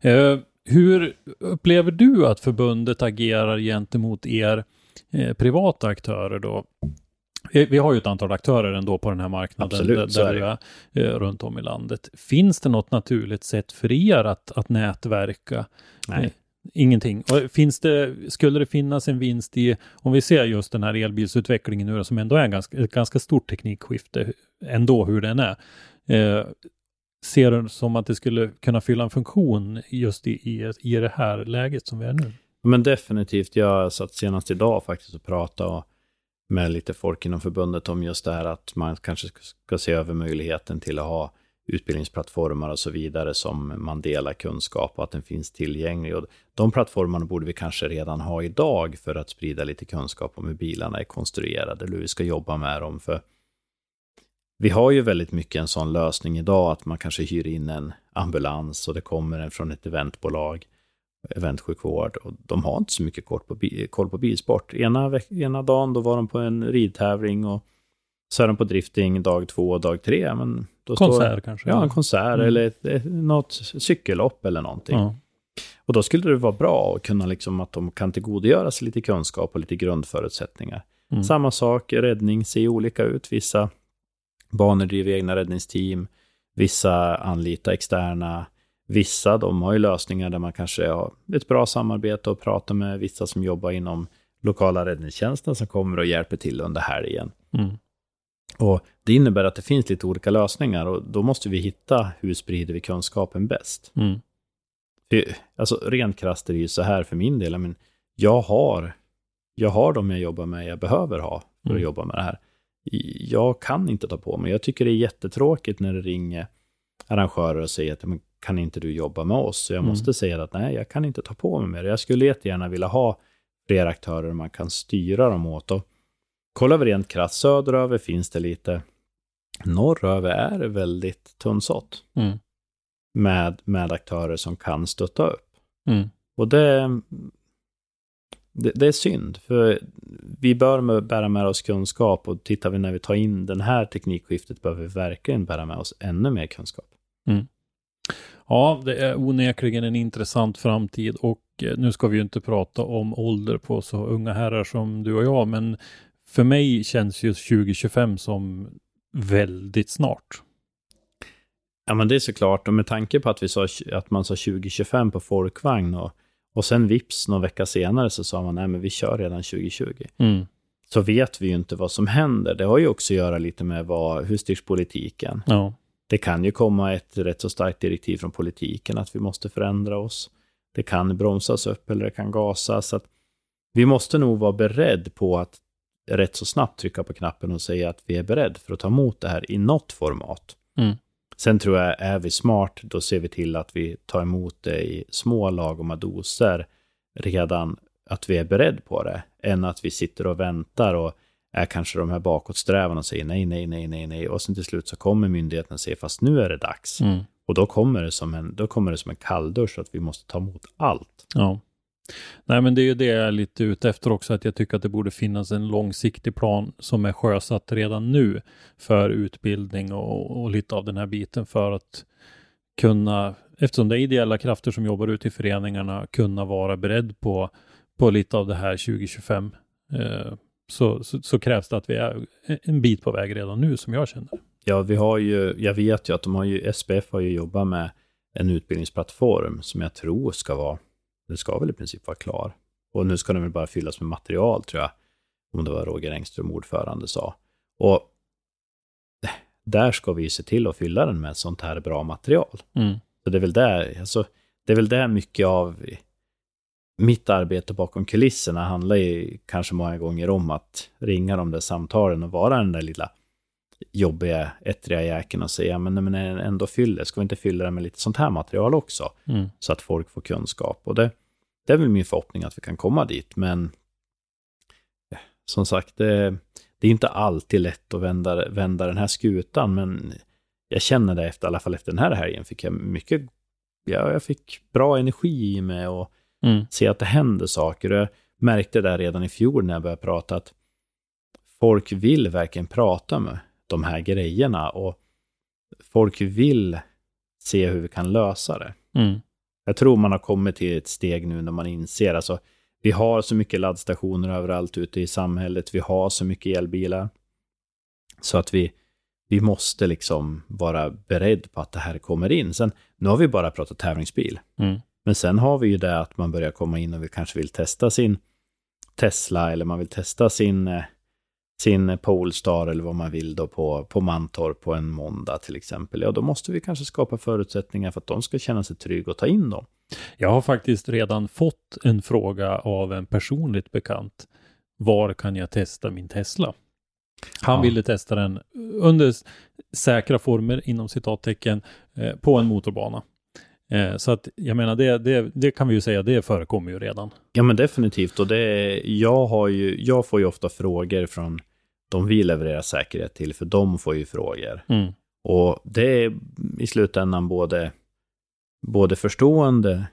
Eh, hur upplever du att förbundet agerar gentemot er eh, privata aktörer då? Vi, har ju ett antal aktörer ändå på den här marknaden Absolut, där, är eh, runt om i landet. Finns det något naturligt sätt för er att, att nätverka? Nej. Ingenting. Och finns det, skulle det finnas en vinst i, om vi ser just den här elbilsutvecklingen nu då, som ändå är en ganska, ett ganska stort teknikskifte, ändå hur den är. Eh, ser du som att det skulle kunna fylla en funktion just i, i, i det här läget som vi är nu? Men definitivt, jag satt senast idag faktiskt och pratade med lite folk inom förbundet om just det här att man kanske ska se över möjligheten till att ha utbildningsplattformar och så vidare som man delar kunskap och att den finns tillgänglig. Och de plattformarna borde vi kanske redan ha idag för att sprida lite kunskap om hur bilarna är konstruerade eller hur vi ska jobba med dem. För vi har ju väldigt mycket en sån lösning idag att man kanske hyr in en ambulans och det kommer en från ett eventbolag, eventsjukvård och de har inte så mycket koll på, bi- koll på bilsport. Ena, ena dagen då var de på en ridtävling och så är de på drifting dag två och dag tre. Men då Konsert står, kanske? Ja, en konsert Mm. eller ett, ett, något cykellopp eller någonting. Ja. Och då skulle det vara bra att kunna liksom att de kan tillgodogöra sig lite kunskap och lite grundförutsättningar. Mm. Samma sak, räddning ser olika ut. Vissa banor driver egna räddningsteam, vissa anlitar externa, vissa de har ju lösningar där man kanske har ett bra samarbete och pratar med vissa som jobbar inom lokala räddningstjänsten som kommer och hjälper till under helgen. Mm. Och det innebär att det finns lite olika lösningar och då måste vi hitta hur sprider vi kunskapen bäst. Mm. För, alltså rent krasst är det ju så här för min del, men jag har, jag har de jag jobbar med jag behöver ha för att Mm. jobba med det här. Jag kan inte ta på mig. Jag tycker det är jättetråkigt när det ringer arrangörer och säger att kan inte du jobba med oss? Så jag Mm. måste säga att nej, jag kan inte ta på mig mer. Jag skulle jättegärna vilja ha fler aktörer man kan styra dem åt. Och kollar vi rent krasst söderöver finns det lite. Norröver är det väldigt tunnsått Mm. med, med aktörer som kan stötta upp. Mm. Och det, det, det är synd, för vi bör bära med oss kunskap och tittar vi när vi tar in den här teknikskiftet behöver vi verkligen bära med oss ännu mer kunskap. Ja, det är onekligen en intressant framtid och eh, nu ska vi ju inte prata om ålder på så unga herrar som du och jag, men för mig känns ju 2025 som väldigt snart. Ja, men det är såklart. Och med tanke på att, vi sa, att man sa 2025 på folkvagn och, och sen vips någon vecka senare så sa man nej, men vi kör redan 2020. Mm. Så vet vi ju inte vad som händer. Det har ju också att göra lite med vad, hur styrs politiken. Ja. Det kan ju komma ett rätt så starkt direktiv från politiken att vi måste förändra oss. Det kan bromsas upp eller det kan gasas. Så att vi måste nog vara beredd på att rätt så snabbt trycka på knappen och säga att vi är beredd för att ta emot det här i något format. Mm. Sen tror jag, är vi smart, då ser vi till att vi tar emot det i små lagoma doser redan, att vi är beredd på det, än att vi sitter och väntar och är kanske de här bakåtsträvarna och säger nej, nej, nej, nej, nej. Och sen till slut så kommer myndigheten säga fast nu är det dags. Mm. Och då kommer, det som en, då kommer det som en kalldusch att vi måste ta emot allt. Ja. Nej, men det är ju det jag är lite ute efter också, att jag tycker att det borde finnas en långsiktig plan som är sjösatt redan nu för utbildning och, och lite av den här biten för att kunna, eftersom det är ideella krafter som jobbar ute i föreningarna, kunna vara beredd på, på lite av det här 2025. Eh, så, så, så, krävs det att vi är en bit på väg redan nu, som jag känner. Ja, vi har ju, jag vet ju att de har ju, SPF har ju jobbat med en utbildningsplattform som jag tror ska vara den ska väl i princip vara klar. Och nu ska den väl bara fyllas med material, tror jag. Om det var Roger Engström, ordförande, sa. Och där ska vi se till att fylla den med sånt här bra material. Mm. Så det är väl där, alltså, det är väl där mycket av mitt arbete bakom kulisserna handlar ju kanske många gånger om att ringa de där samtalen och vara den där lilla jobbiga, ettriga jäkeln och säga, men, men ändå fyller, ska vi inte fylla den med lite sånt här material också? Mm. Så att folk får kunskap. Och det, det är väl min förhoppning att vi kan komma dit, men som sagt, det, det är inte alltid lätt att vända, vända den här skutan, men jag känner det efter, i alla fall efter den här helgen, fick jag mycket, ja, jag fick bra energi i mig och mm. se att det händer saker. Och jag märkte det redan i fjol när jag började prata, att folk vill verkligen prata med de här grejerna och folk vill se hur vi kan lösa det. Mm. Jag tror man har kommit till ett steg nu när man inser, alltså vi har så mycket laddstationer överallt ute i samhället, vi har så mycket elbilar, så att vi, vi måste liksom vara beredd på att det här kommer in. Sen, nu har vi bara pratat tävlingsbil, mm. men sen har vi ju det att man börjar komma in och vi kanske vill testa sin Tesla eller man vill testa sin eh, sin Polestar eller vad man vill då på, på Mantorp på en måndag till exempel. Ja, då måste vi kanske skapa förutsättningar för att de ska känna sig trygga och ta in dem. Jag har faktiskt redan fått en fråga av en personligt bekant. Var kan jag testa min Tesla? Han Ja. ville testa den under säkra former, inom citattecken, eh, på en motorbana. Eh, så att jag menar, det, det, det kan vi ju säga, det förekommer ju redan. Ja, men definitivt. Och det jag, har ju, jag får ju ofta frågor från de vi levererar säkerhet till, för de får ju frågor. Mm. Och det är i slutändan både, både förstående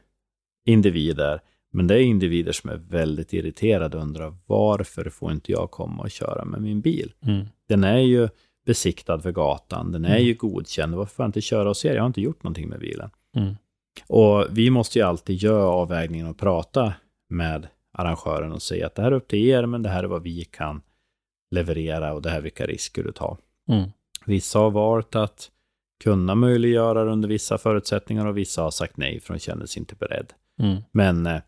individer, men det är individer som är väldigt irriterade och undrar varför får inte jag komma och köra med min bil? Mm. Den är ju besiktad för gatan, den är Mm. ju godkänd, varför får jag inte köra hos er? Jag har inte gjort någonting med bilen. Mm. Och vi måste ju alltid göra avvägningen och prata med arrangören och säga att det här är upp till er, men det här är vad vi kan leverera och det här är vilka risker du tar. Mm. Vissa har valt att kunna möjliggöra det under vissa förutsättningar och vissa har sagt nej för de känner sig inte beredd. Mm. Men eh,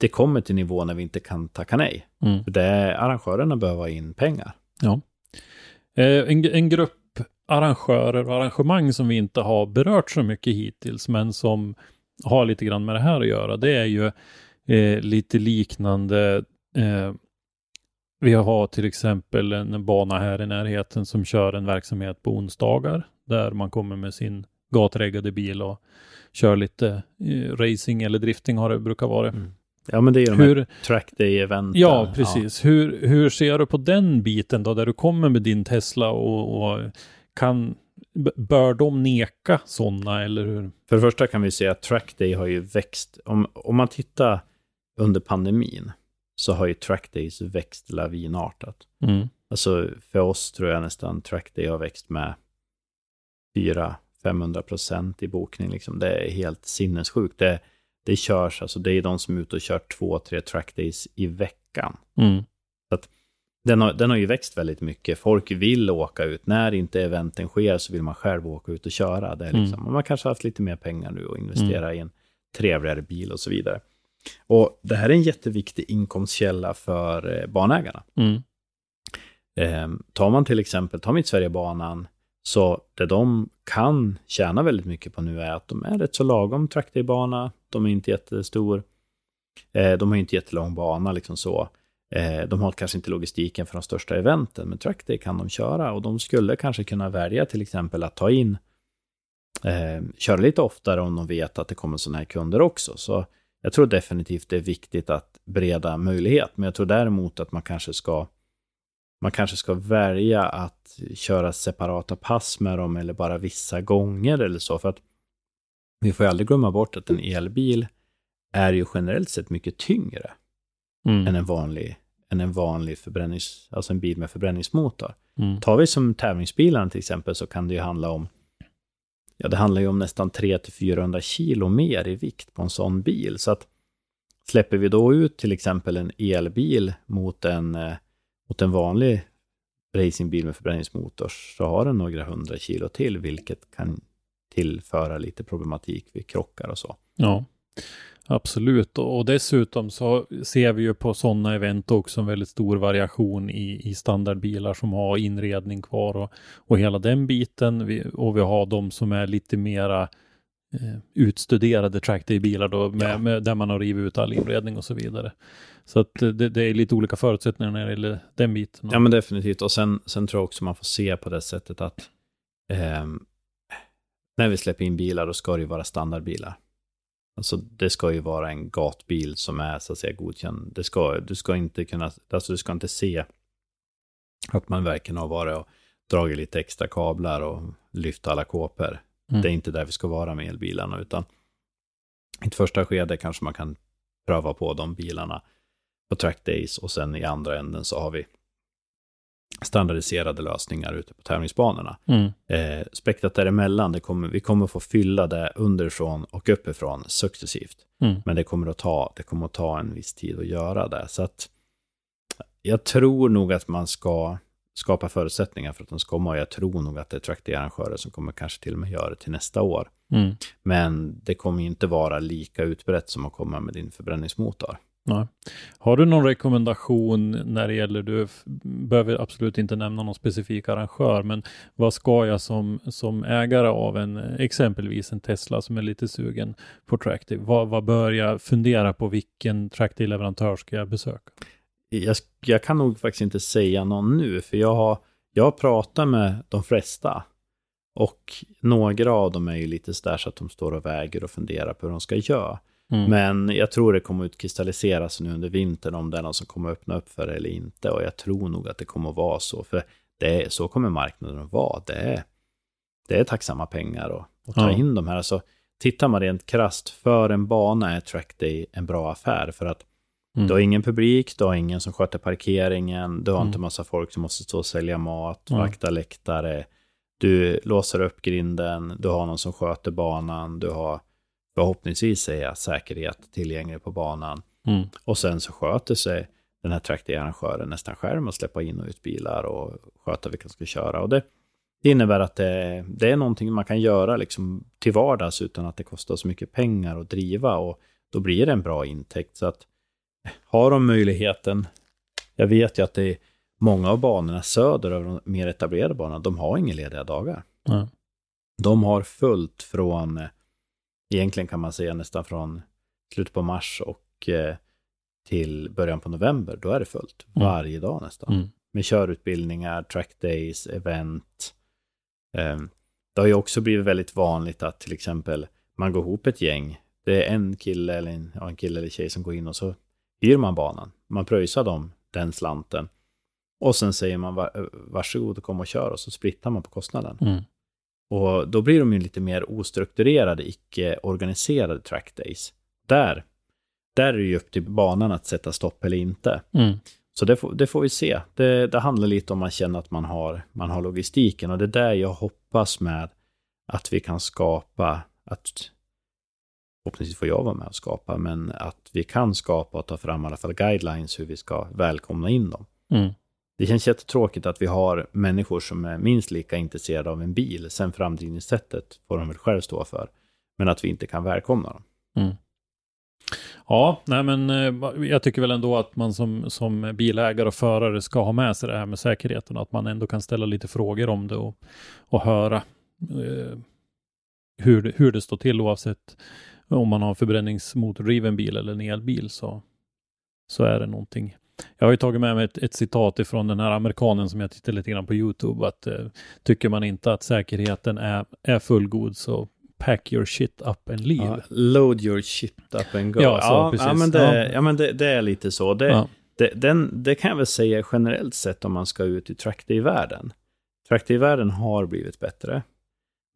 det kommer till nivå när vi inte kan tacka nej. Mm. För det är, arrangörerna behöver ha in pengar. Eh, en, en grupp arrangörer och arrangemang som vi inte har berört så mycket hittills, men som har lite grann med det här att göra, det är ju eh, lite liknande. Eh, vi har till exempel en bana här i närheten som kör en verksamhet på onsdagar, där man kommer med sin gatreggade bil och kör lite eh, racing eller drifting har det brukar vara. Mm. Ja, men det är ju de här Hur, track day-eventen. Ja, precis. Hur, hur ser du på den biten då, där du kommer med din Tesla och, och kan, bör de neka sådana eller hur? För det första kan vi säga att track day har ju växt. Om, om man tittar under pandemin så har ju track days växt lavinartat. Mm. Alltså för oss tror jag nästan track day har växt med 4 500 procent i bokning. Liksom. Det är helt sinnessjukt. Det, det körs, alltså det är de som är ute och kör två, tre trackdays i veckan. Mm. Den, har, den har ju växt väldigt mycket. Folk vill åka ut. När inte eventen sker så vill man själv åka ut och köra. Det är liksom, Mm. Man kanske har haft lite mer pengar nu och investera i en trevligare bil och så vidare. Och det här är en jätteviktig inkomstkälla för eh, banägarna. Mm. Eh, tar man till exempel, tar Mittsverigebanan, så det de kan tjäna väldigt mycket på nu är att de är rätt så lagom trackdaybana, de är inte jättestor, eh, de har inte jättelång bana liksom så. Eh, de har kanske inte logistiken för de största eventen, men trackday kan de köra och de skulle kanske kunna välja till exempel att ta in, eh, köra lite oftare om de vet att det kommer sådana här kunder också. Så jag tror definitivt det är viktigt att bereda möjlighet, men jag tror däremot att man kanske ska man kanske ska välja att köra separata pass med dem eller bara vissa gånger eller så. För att vi får ju aldrig glömma bort att en elbil är ju generellt sett mycket tyngre Mm. än en vanlig, än en vanlig förbrännings, alltså en bil med förbränningsmotor. Mm. Tar vi som tävlingsbilarna till exempel så kan det ju handla om Ja, det handlar ju om nästan 300-400 kilo mer i vikt på en sån bil. Så att släpper vi då ut till exempel en elbil mot en, eh, mot en vanlig racingbil med förbränningsmotor så har den några hundra kilo till, vilket kan tillföra lite problematik vid krockar och så. Ja, absolut. Och dessutom så ser vi ju på sådana event också en väldigt stor variation i, i standardbilar som har inredning kvar och, och hela den biten. Vi, och vi har de som är lite mera eh, utstuderade trackday-bilar då, med, Ja. med, där man har rivit ut all inredning och så vidare. Så att eh, det, det är lite olika förutsättningar när det gäller den biten. Ja, men definitivt. Och sen, sen tror jag också man får se på det sättet att ehm, när vi släpper in bilar, då ska det ju vara standardbilar. Alltså det ska ju vara en gatbil som är så att säga godkänd. Det ska, du ska inte kunna, alltså du ska inte se att man verkligen har varit och dragit lite extra kablar och lyft alla kåpor. Mm. Det är inte där vi ska vara med elbilarna, utan i ett första skede kanske man kan pröva på de bilarna på track days och sen i andra änden så har vi standardiserade lösningar ute på tävlingsbanorna. Mm. Eh, spektrat däremellan, det kommer, vi kommer få fylla det underifrån och uppifrån successivt. Mm. Men det kommer, att ta, det kommer att ta en viss tid att göra det. Så att jag tror nog att man ska skapa förutsättningar för att de ska komma och jag tror nog att det är trackday-arrangörer som kommer kanske till och med göra det till nästa år. Mm. Men det kommer inte vara lika utbrett som att komma med din förbränningsmotor. Nej. Har du någon rekommendation när det gäller, du behöver absolut inte nämna någon specifik arrangör, men vad ska jag som, som ägare av en, exempelvis en Tesla som är lite sugen på Tractive, vad, vad bör jag fundera på, vilken Tractive-leverantör ska jag besöka? Jag, jag kan nog faktiskt inte säga någon nu, för jag har, jag har pratat med de flesta. Och några av dem är ju lite sådär så att de står och väger och funderar på hur de ska göra. Mm. Men jag tror det kommer att kristalliseras nu under vintern om det är någon som kommer öppna upp för det eller inte. Och jag tror nog att det kommer att vara så. För det är, så kommer marknaden att vara. Det är, det är tacksamma pengar att, ta Ja. in de här. Alltså, tittar man rent krasst, för en bana är Trackday en bra affär. För att Mm. du har ingen publik, du har ingen som sköter parkeringen, du har Mm. inte massa folk som måste stå och sälja mat, Ja. vakta läktare. Du låser upp grinden, du har någon som sköter banan, du har förhoppningsvis jag, säkerhet tillgänglig på banan. Mm. Och sen så sköter sig den här trackday-arrangören nästan själv att släppa in och ut bilar och sköta vilka som ska köra. Och det, det innebär att det, det är någonting man kan göra liksom till vardags utan att det kostar så mycket pengar att driva och då blir det en bra intäkt. Så att har de möjligheten, jag vet ju att det är många av banorna söder över de mer etablerade banorna, de har inga lediga dagar. Ja. De har fullt från, eh, egentligen kan man säga nästan från slutet på mars och eh, till början på november, då är det fullt. Mm. Varje dag nästan. Mm. Med körutbildningar, track days, event. Eh, Det har ju också blivit väldigt vanligt att till exempel man går ihop ett gäng. Det är en kille eller en, ja, en kille eller tjej som går in och så hyr man banan. Man pröjsar dem den slanten. Och sen säger man "Va- varsågod och kom och kör och så splittar man på kostnaden. Mm. Och då blir de ju lite mer ostrukturerade, icke-organiserade trackdays. Där, där är det ju upp till banan att sätta stopp eller inte. Mm. Så det får, det får vi se. Det, det handlar lite om man känner att man har, man har logistiken och det är där jag hoppas med att vi kan skapa, att förhoppningsvis får jag vara med och skapa, men att vi kan skapa och ta fram i alla fall guidelines hur vi ska välkomna in dem. Mm. Det känns jättetråkigt att vi har människor som är minst lika intresserade av en bil. Sen framdrivningssättet får de väl själv stå för. Men att vi inte kan välkomna dem. Mm. Ja, nej men eh, jag tycker väl ändå att man som, som bilägare och förare ska ha med sig det här med säkerheten. Att man ändå kan ställa lite frågor om det och, och höra eh, hur, hur det står till oavsett om man har en förbränningsmotordriven bil eller en elbil så, så är det någonting. Jag har ju tagit med mig ett, ett citat ifrån den här amerikanen som jag tittade lite grann på YouTube att eh, tycker man inte att säkerheten är, är fullgod så pack your shit up and leave. Ja, load your shit up and go. Ja, så, ja, precis. ja, men, det, Ja. men det, det är lite så. Det, det, den, det kan jag väl säga generellt sett om man ska ut i trackday-världen. Trackday-världen har blivit bättre.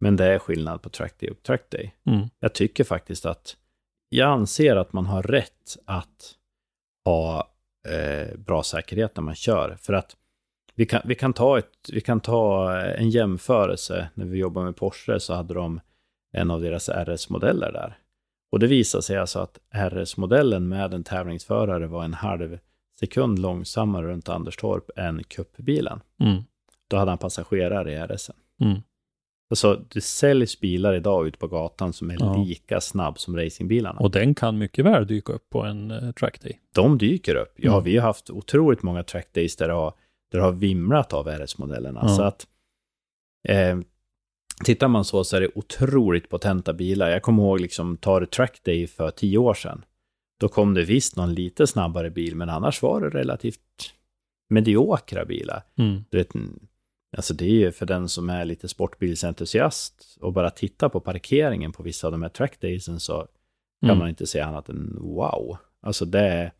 Men det är skillnad på trackday och trackday. Mm. Jag tycker faktiskt att jag anser att man har rätt att ha eh, bra säkerhet när man kör. För att vi kan, vi, kan ta ett, vi kan ta en jämförelse. När vi jobbar med Porsche så hade de en av deras RS-modeller där. Och det visade sig alltså att RS-modellen med en tävlingsförare var en halv sekund långsammare runt Anderstorp än cupbilen. Mm. Då hade han passagerare i RSen. Mm. Alltså, det säljs bilar idag ute på gatan som är Ja. lika snabb som racingbilarna. Och den kan mycket väl dyka upp på en uh, trackday. de dyker upp. Ja, Mm. vi har haft otroligt många trackdays där det har, där det har vimlat av RS-modellerna. Ja. Så att eh, tittar man så så är det otroligt potenta bilar. Jag kommer ihåg, liksom, tar trackday för tio år sedan. Då kom det visst någon lite snabbare bil, men annars var det relativt mediokra bilar. Mm. Du vet, alltså det är ju för den som är lite sportbilsentusiast och bara titta på parkeringen på vissa av de här trackdaysen så kan Mm. man inte säga annat än wow. Alltså det är,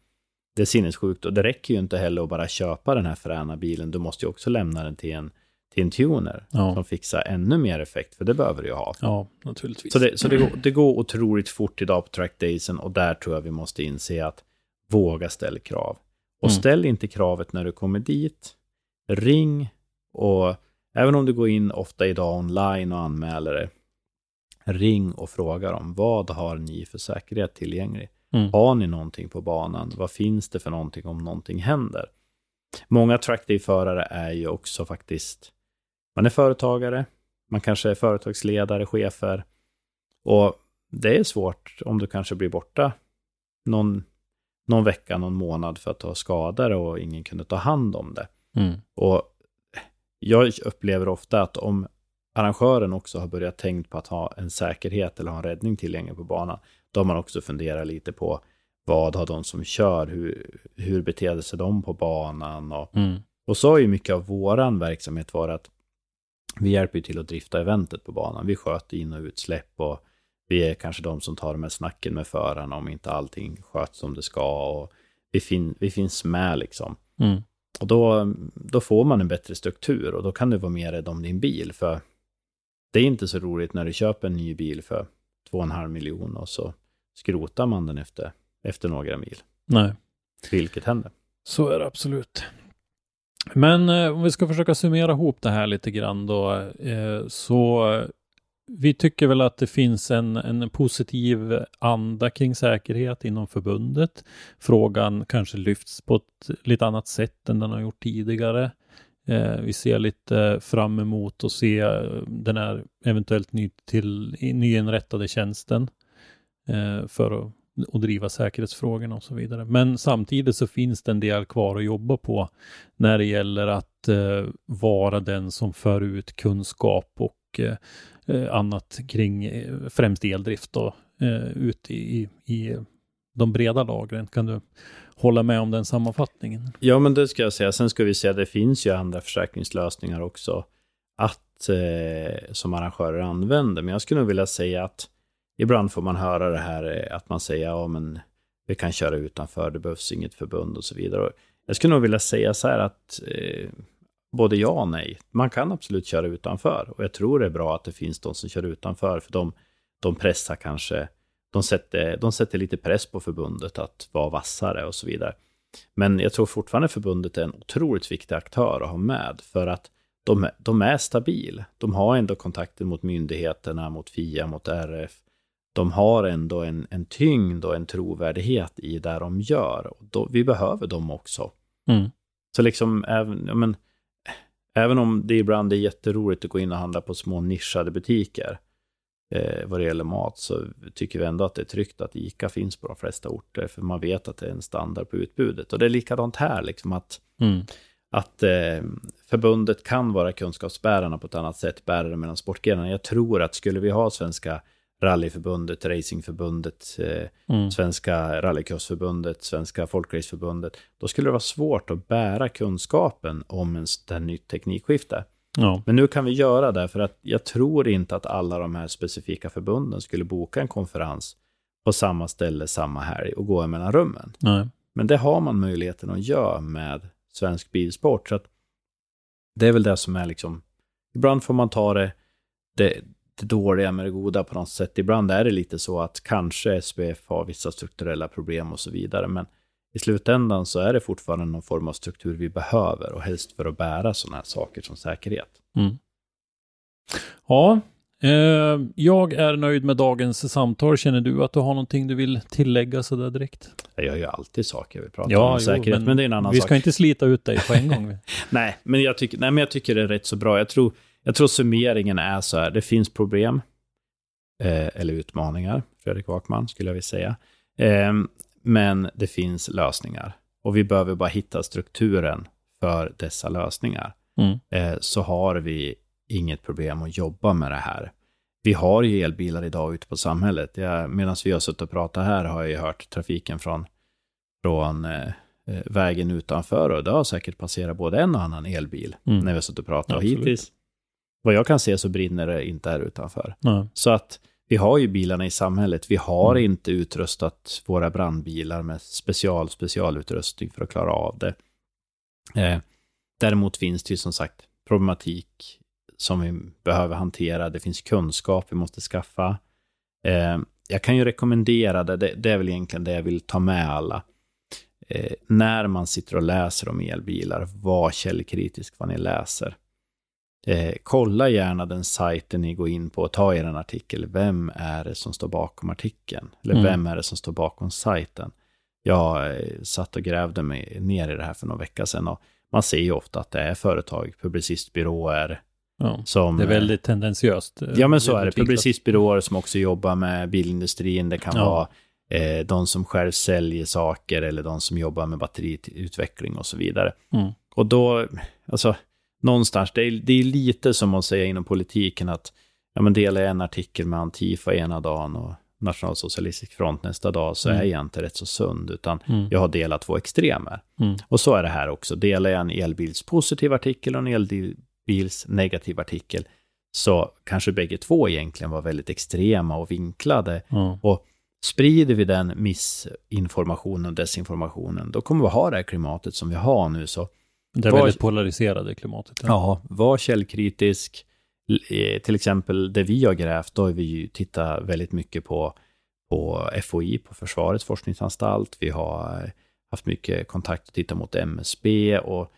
det är sinnessjukt och det räcker ju inte heller att bara köpa den här fräna bilen. Du måste ju också lämna den till en, till en tuner Ja. som fixar ännu mer effekt, för det behöver du ju ha. Ja, naturligtvis. Så, det, så det, går, det går otroligt fort idag på trackdaysen och där tror jag vi måste inse att våga ställa krav. Och Mm. ställ inte kravet när du kommer dit. Ring och även om du går in ofta idag online och anmäler det, ring och fråga dem vad har ni för säkerhet tillgänglig? Mm. Har ni någonting på banan? Vad finns det för någonting om någonting händer? Många trackday-förare är ju också faktiskt, man är företagare, man kanske är företagsledare, chefer. Och det är svårt om du kanske blir borta någon, någon vecka, någon månad för att du har skador och ingen kunde ta hand om det. Mm. Och jag upplever ofta att om arrangören också har börjat tänkt på att ha en säkerhet eller ha en räddning tillgänglig på banan, då har man också funderat lite på vad har de som kör, hur, hur beter sig de på banan och Mm. och så har ju mycket av våran verksamhet varit att vi hjälper ju till att drifta eventet på banan. Vi sköter in och utsläpp och vi är kanske de som tar de här snacken med förarna om inte allting sköts som det ska. Och vi, fin vi finns med liksom. Mm. Och då, då får man en bättre struktur och då kan du vara mer rädd om din bil. För det är inte så roligt när du köper en ny bil för 2,5 miljon och så skrotar man den efter, efter några mil. Nej. Vilket händer. Så är det absolut. Men eh, om vi ska försöka summera ihop det här lite grann då, eh, så vi tycker väl att det finns en, en positiv anda kring säkerhet inom förbundet. Frågan kanske lyfts på ett lite annat sätt än den har gjort tidigare. Eh, vi ser lite fram emot att se eh, den här eventuellt ny till, nyinrättade tjänsten eh, för att, och driva säkerhetsfrågorna och så vidare. Men samtidigt så finns det en del kvar att jobba på när det gäller att eh, vara den som för ut kunskap och eh, Eh, annat kring eh, främst eldrift då, eh, ut i, i, i de breda lagren. Kan du hålla med om den sammanfattningen? Ja, men det ska jag säga. Sen ska vi säga att det finns ju andra försäkringslösningar också att, eh, som arrangörer använder. Men jag skulle nog vilja säga att ibland får man höra det här att man säger ja, men vi kan köra utanför, det behövs inget förbund och så vidare. Och jag skulle nog vilja säga så här att eh, både ja och nej. Man kan absolut köra utanför och jag tror det är bra att det finns de som kör utanför för de, de pressar kanske de sätter, de sätter lite press på förbundet att vara vassare och så vidare. Men jag tror fortfarande förbundet är en otroligt viktig aktör att ha med för att de, de är stabil. De har ändå kontakter mot myndigheterna, mot FIA, mot RF. De har ändå en, en tyngd och en trovärdighet i det de gör. Och då, vi behöver dem också. Mm. Så liksom, även, ja, men, även om det ibland är jätteroligt att gå in och handla på små nischade butiker, eh, vad det gäller mat, så tycker vi ändå att det är tryggt att ICA finns på de flesta orter, för man vet att det är en standard på utbudet. Och det är likadant här, liksom att, Mm. att eh, förbundet kan vara kunskapsbärarna på ett annat sätt, bärare mellan sportgrenarna. Jag tror att skulle vi ha svenska rallyförbundet, racingförbundet, eh, Mm. Svenska rallycrossförbundet, Svenska folkraceförbundet, då skulle det vara svårt att bära kunskapen om en sån nytt teknikskifte. Ja. Men nu kan vi göra det, för att jag tror inte att alla de här specifika förbunden skulle boka en konferens på samma ställe samma helg och gå mellan rummen. Nej. Men det har man möjligheten att göra med svensk bilsport. Så att det är väl det som är liksom, ibland får man ta det, det, det dåliga med det goda på något sätt. Ibland är det lite så att kanske SPF har vissa strukturella problem och så vidare, men i slutändan så är det fortfarande någon form av struktur vi behöver och helst för att bära sådana här saker som säkerhet. Mm. Ja, eh, jag är nöjd med dagens samtal. Känner du att du har någonting du vill tillägga sådär direkt? Jag gör ju alltid saker vi pratar om säkerhet, men, det är en annan vi sak. ska inte slita ut dig på en gång. (laughs) Nej, men jag tycker, nej, men jag tycker det är rätt så bra. Jag tror, jag tror summeringen är så här, det finns problem, eh, eller utmaningar, Fredrik Wakman skulle jag vilja säga. Eh, men det finns lösningar. Och vi behöver bara hitta strukturen för dessa lösningar. Mm. Eh, så har vi inget problem att jobba med det här. Vi har ju elbilar idag ute på samhället. Medan vi har suttit och pratat här har jag ju hört trafiken från, från eh, eh, vägen utanför och det har säkert passerat både en och annan elbil Mm. när vi har suttit och pratat. Och hittills, vad jag kan se så brinner det inte här utanför. Nej. Så att vi har ju bilarna i samhället. Vi har Mm. inte utrustat våra brandbilar med special, specialutrustning för att klara av det. Eh, däremot finns det ju som sagt problematik som vi behöver hantera. Det finns kunskap vi måste skaffa. Eh, jag kan ju rekommendera det, det, det är väl egentligen det jag vill ta med alla. Eh, när man sitter och läser om elbilar, var källkritisk vad ni läser. Eh, kolla gärna den sajten ni går in på och ta er en artikel. Vem är det som står bakom artikeln? Eller Mm. vem är det som står bakom sajten? Jag eh, satt och grävde mig ner i det här för några veckor sedan och man ser ju ofta att det är företag, publicistbyråer Ja. som... Det är eh, väldigt tendensiöst. eh, Ja, men så är det. Publicistbyråer som också jobbar med bilindustrin. Det kan Ja. vara eh, de som själv säljer saker eller de som jobbar med batteriutveckling och så vidare. Mm. Och då, alltså, någonstans, det är, det är lite som att säga inom politiken att ja, men delar jag en artikel med Antifa ena dagen och Nationalsocialistisk front nästa dag så Mm. är jag inte rätt så sund, utan Mm. jag har delat två extremer. Mm. Och så är det här också. Delar jag en elbilspositiv artikel och en elbils negativ artikel, så kanske bägge två egentligen var väldigt extrema och vinklade. Och sprider vi den missinformationen och desinformationen, då kommer vi ha det här klimatet som vi har nu. Så Det är Var- väldigt polariserade klimatet. ja, var källkritisk. Eh, Till exempel det vi har grävt, då har vi ju tittat väldigt mycket på, på FOI, på Försvarets forskningsanstalt. Vi har eh, haft mycket kontakt och tittat mot MSB och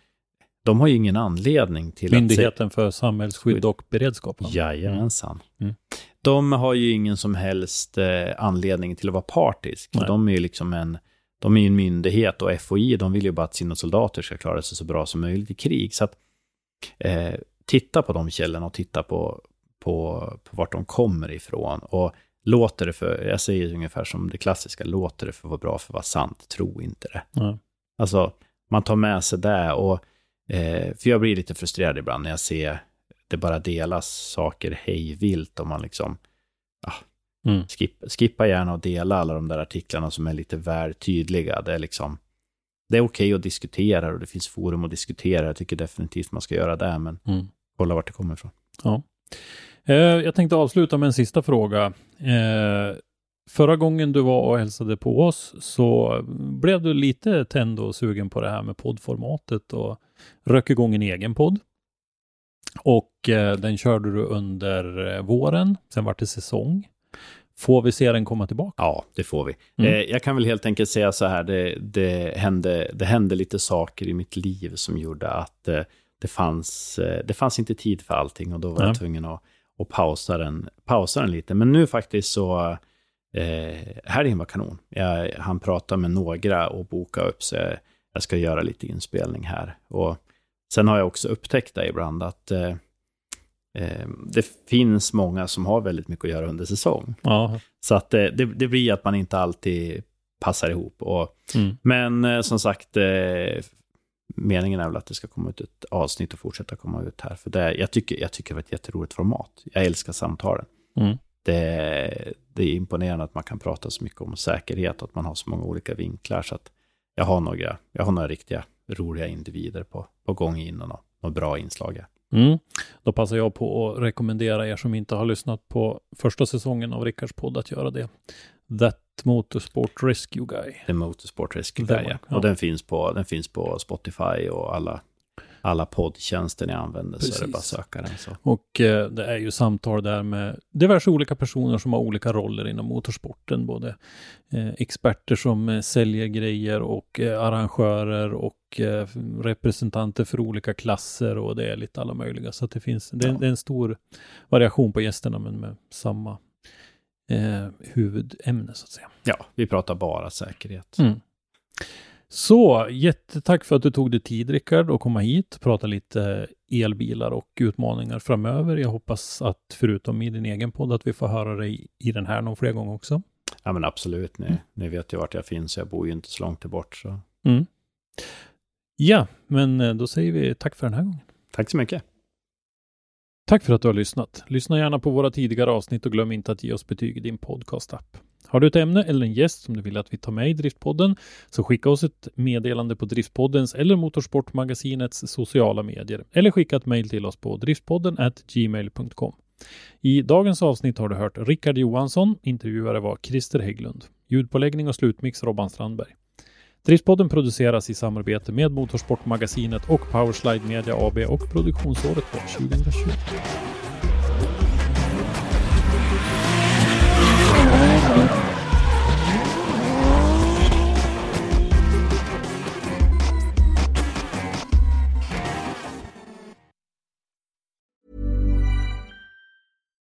de har ju ingen anledning till att... Myndigheten för samhällsskydd och beredskap. Jajamensan. Mm. De har ju ingen som helst eh, anledning till att vara partisk. Nej. De är ju liksom en, de är ju en myndighet och FOI, de vill ju bara att sina soldater ska klara sig så bra som möjligt i krig. Så att eh, titta på de källorna och titta på, på, på vart de kommer ifrån. Och låter det för, jag säger ungefär som det klassiska, låter det för att vara bra för att vara sant, tro inte det. Ja. Alltså, man tar med sig det och, eh, för jag blir lite frustrerad ibland när jag ser det bara delas saker hej vilt och man liksom, Mm. skippa, skippa gärna och dela alla de där artiklarna som är lite väl tydliga. Det är liksom, det är okej att diskutera och det finns forum att diskutera. Jag tycker definitivt man ska göra det, men Mm. kolla vart det kommer ifrån. Ja. Eh, jag tänkte avsluta med en sista fråga. Eh, förra gången du var och hälsade på oss så blev du lite tänd och sugen på det här med poddformatet och rök igång en egen podd. Och eh, den körde du under eh, våren, sen var det säsong. Får vi se den komma tillbaka? Ja, det får vi. Mm. Eh, jag kan väl helt enkelt säga så här, det, det, hände, det hände lite saker i mitt liv som gjorde att eh, det, fanns, eh, det fanns inte tid för allting och då var Ja. jag tvungen att, att pausa, den, pausa den lite. Men nu faktiskt så, eh, helgen var kanon. Jag han prata med några och boka upp så jag, jag ska göra lite inspelning här. Och sen har jag också upptäckt det ibland att eh, det finns många som har väldigt mycket att göra under säsong. Ja. Så att eh, det, det blir att man inte alltid passar ihop. Och, Mm. Men eh, som sagt, eh, meningen är väl att det ska komma ut ett avsnitt och fortsätta komma ut här. För det, jag, tycker, jag tycker det var ett jätteroligt format. Jag älskar samtalen. Mm. Det, det är imponerande att man kan prata så mycket om säkerhet och att man har så många olika vinklar. Så att jag har några, jag har några riktiga roliga individer på, på gång in och några, några bra inslag. här. Mm. Då passar jag på att rekommendera er som inte har lyssnat på första säsongen av Rickards podd att göra det. That Motorsport Rescue Guy. The Motorsport Rescue Guy. ja. Och den finns, på, den finns på Spotify och alla, alla poddtjänster ni använder. Så är Precis. det bara att söka den. Så. Och eh, det är ju samtal där med diverse olika personer som har olika roller inom motorsporten. Både eh, experter som eh, säljer grejer och eh, arrangörer och eh, representanter för olika klasser och det är lite alla möjliga. Så att det finns, det, Ja. det är en stor variation på gästerna men med samma eh, huvudämne så att säga. Ja, vi pratar bara säkerhet. Mm. Så, jättetack för att du tog dig tid Rickard att komma hit och prata lite elbilar och utmaningar framöver. Jag hoppas att förutom i din egen podd att vi får höra dig i den här någon fler gånger också. Ja, men absolut. Ni, ni vet ju vart jag finns. Jag bor ju inte så långt bort. Så. Mm. Ja, men eh, då säger vi tack för den här gången. Tack så mycket. Tack för att du har lyssnat. Lyssna gärna på våra tidigare avsnitt och glöm inte att ge oss betyg i din podcast-app. Har du ett ämne eller en gäst som du vill att vi tar med i Driftpodden så skicka oss ett meddelande på Driftpoddens eller Motorsportmagasinets sociala medier eller skicka ett mejl till oss på driftpodden gmail.com. I dagens avsnitt har du hört Rickard Johansson, intervjuare var Christer Hägglund, ljudpåläggning och slutmix Robban Strandberg. Driftpodden produceras i samarbete med Motorsportmagasinet och Powerslide Media AB och produktionsåret var 2020.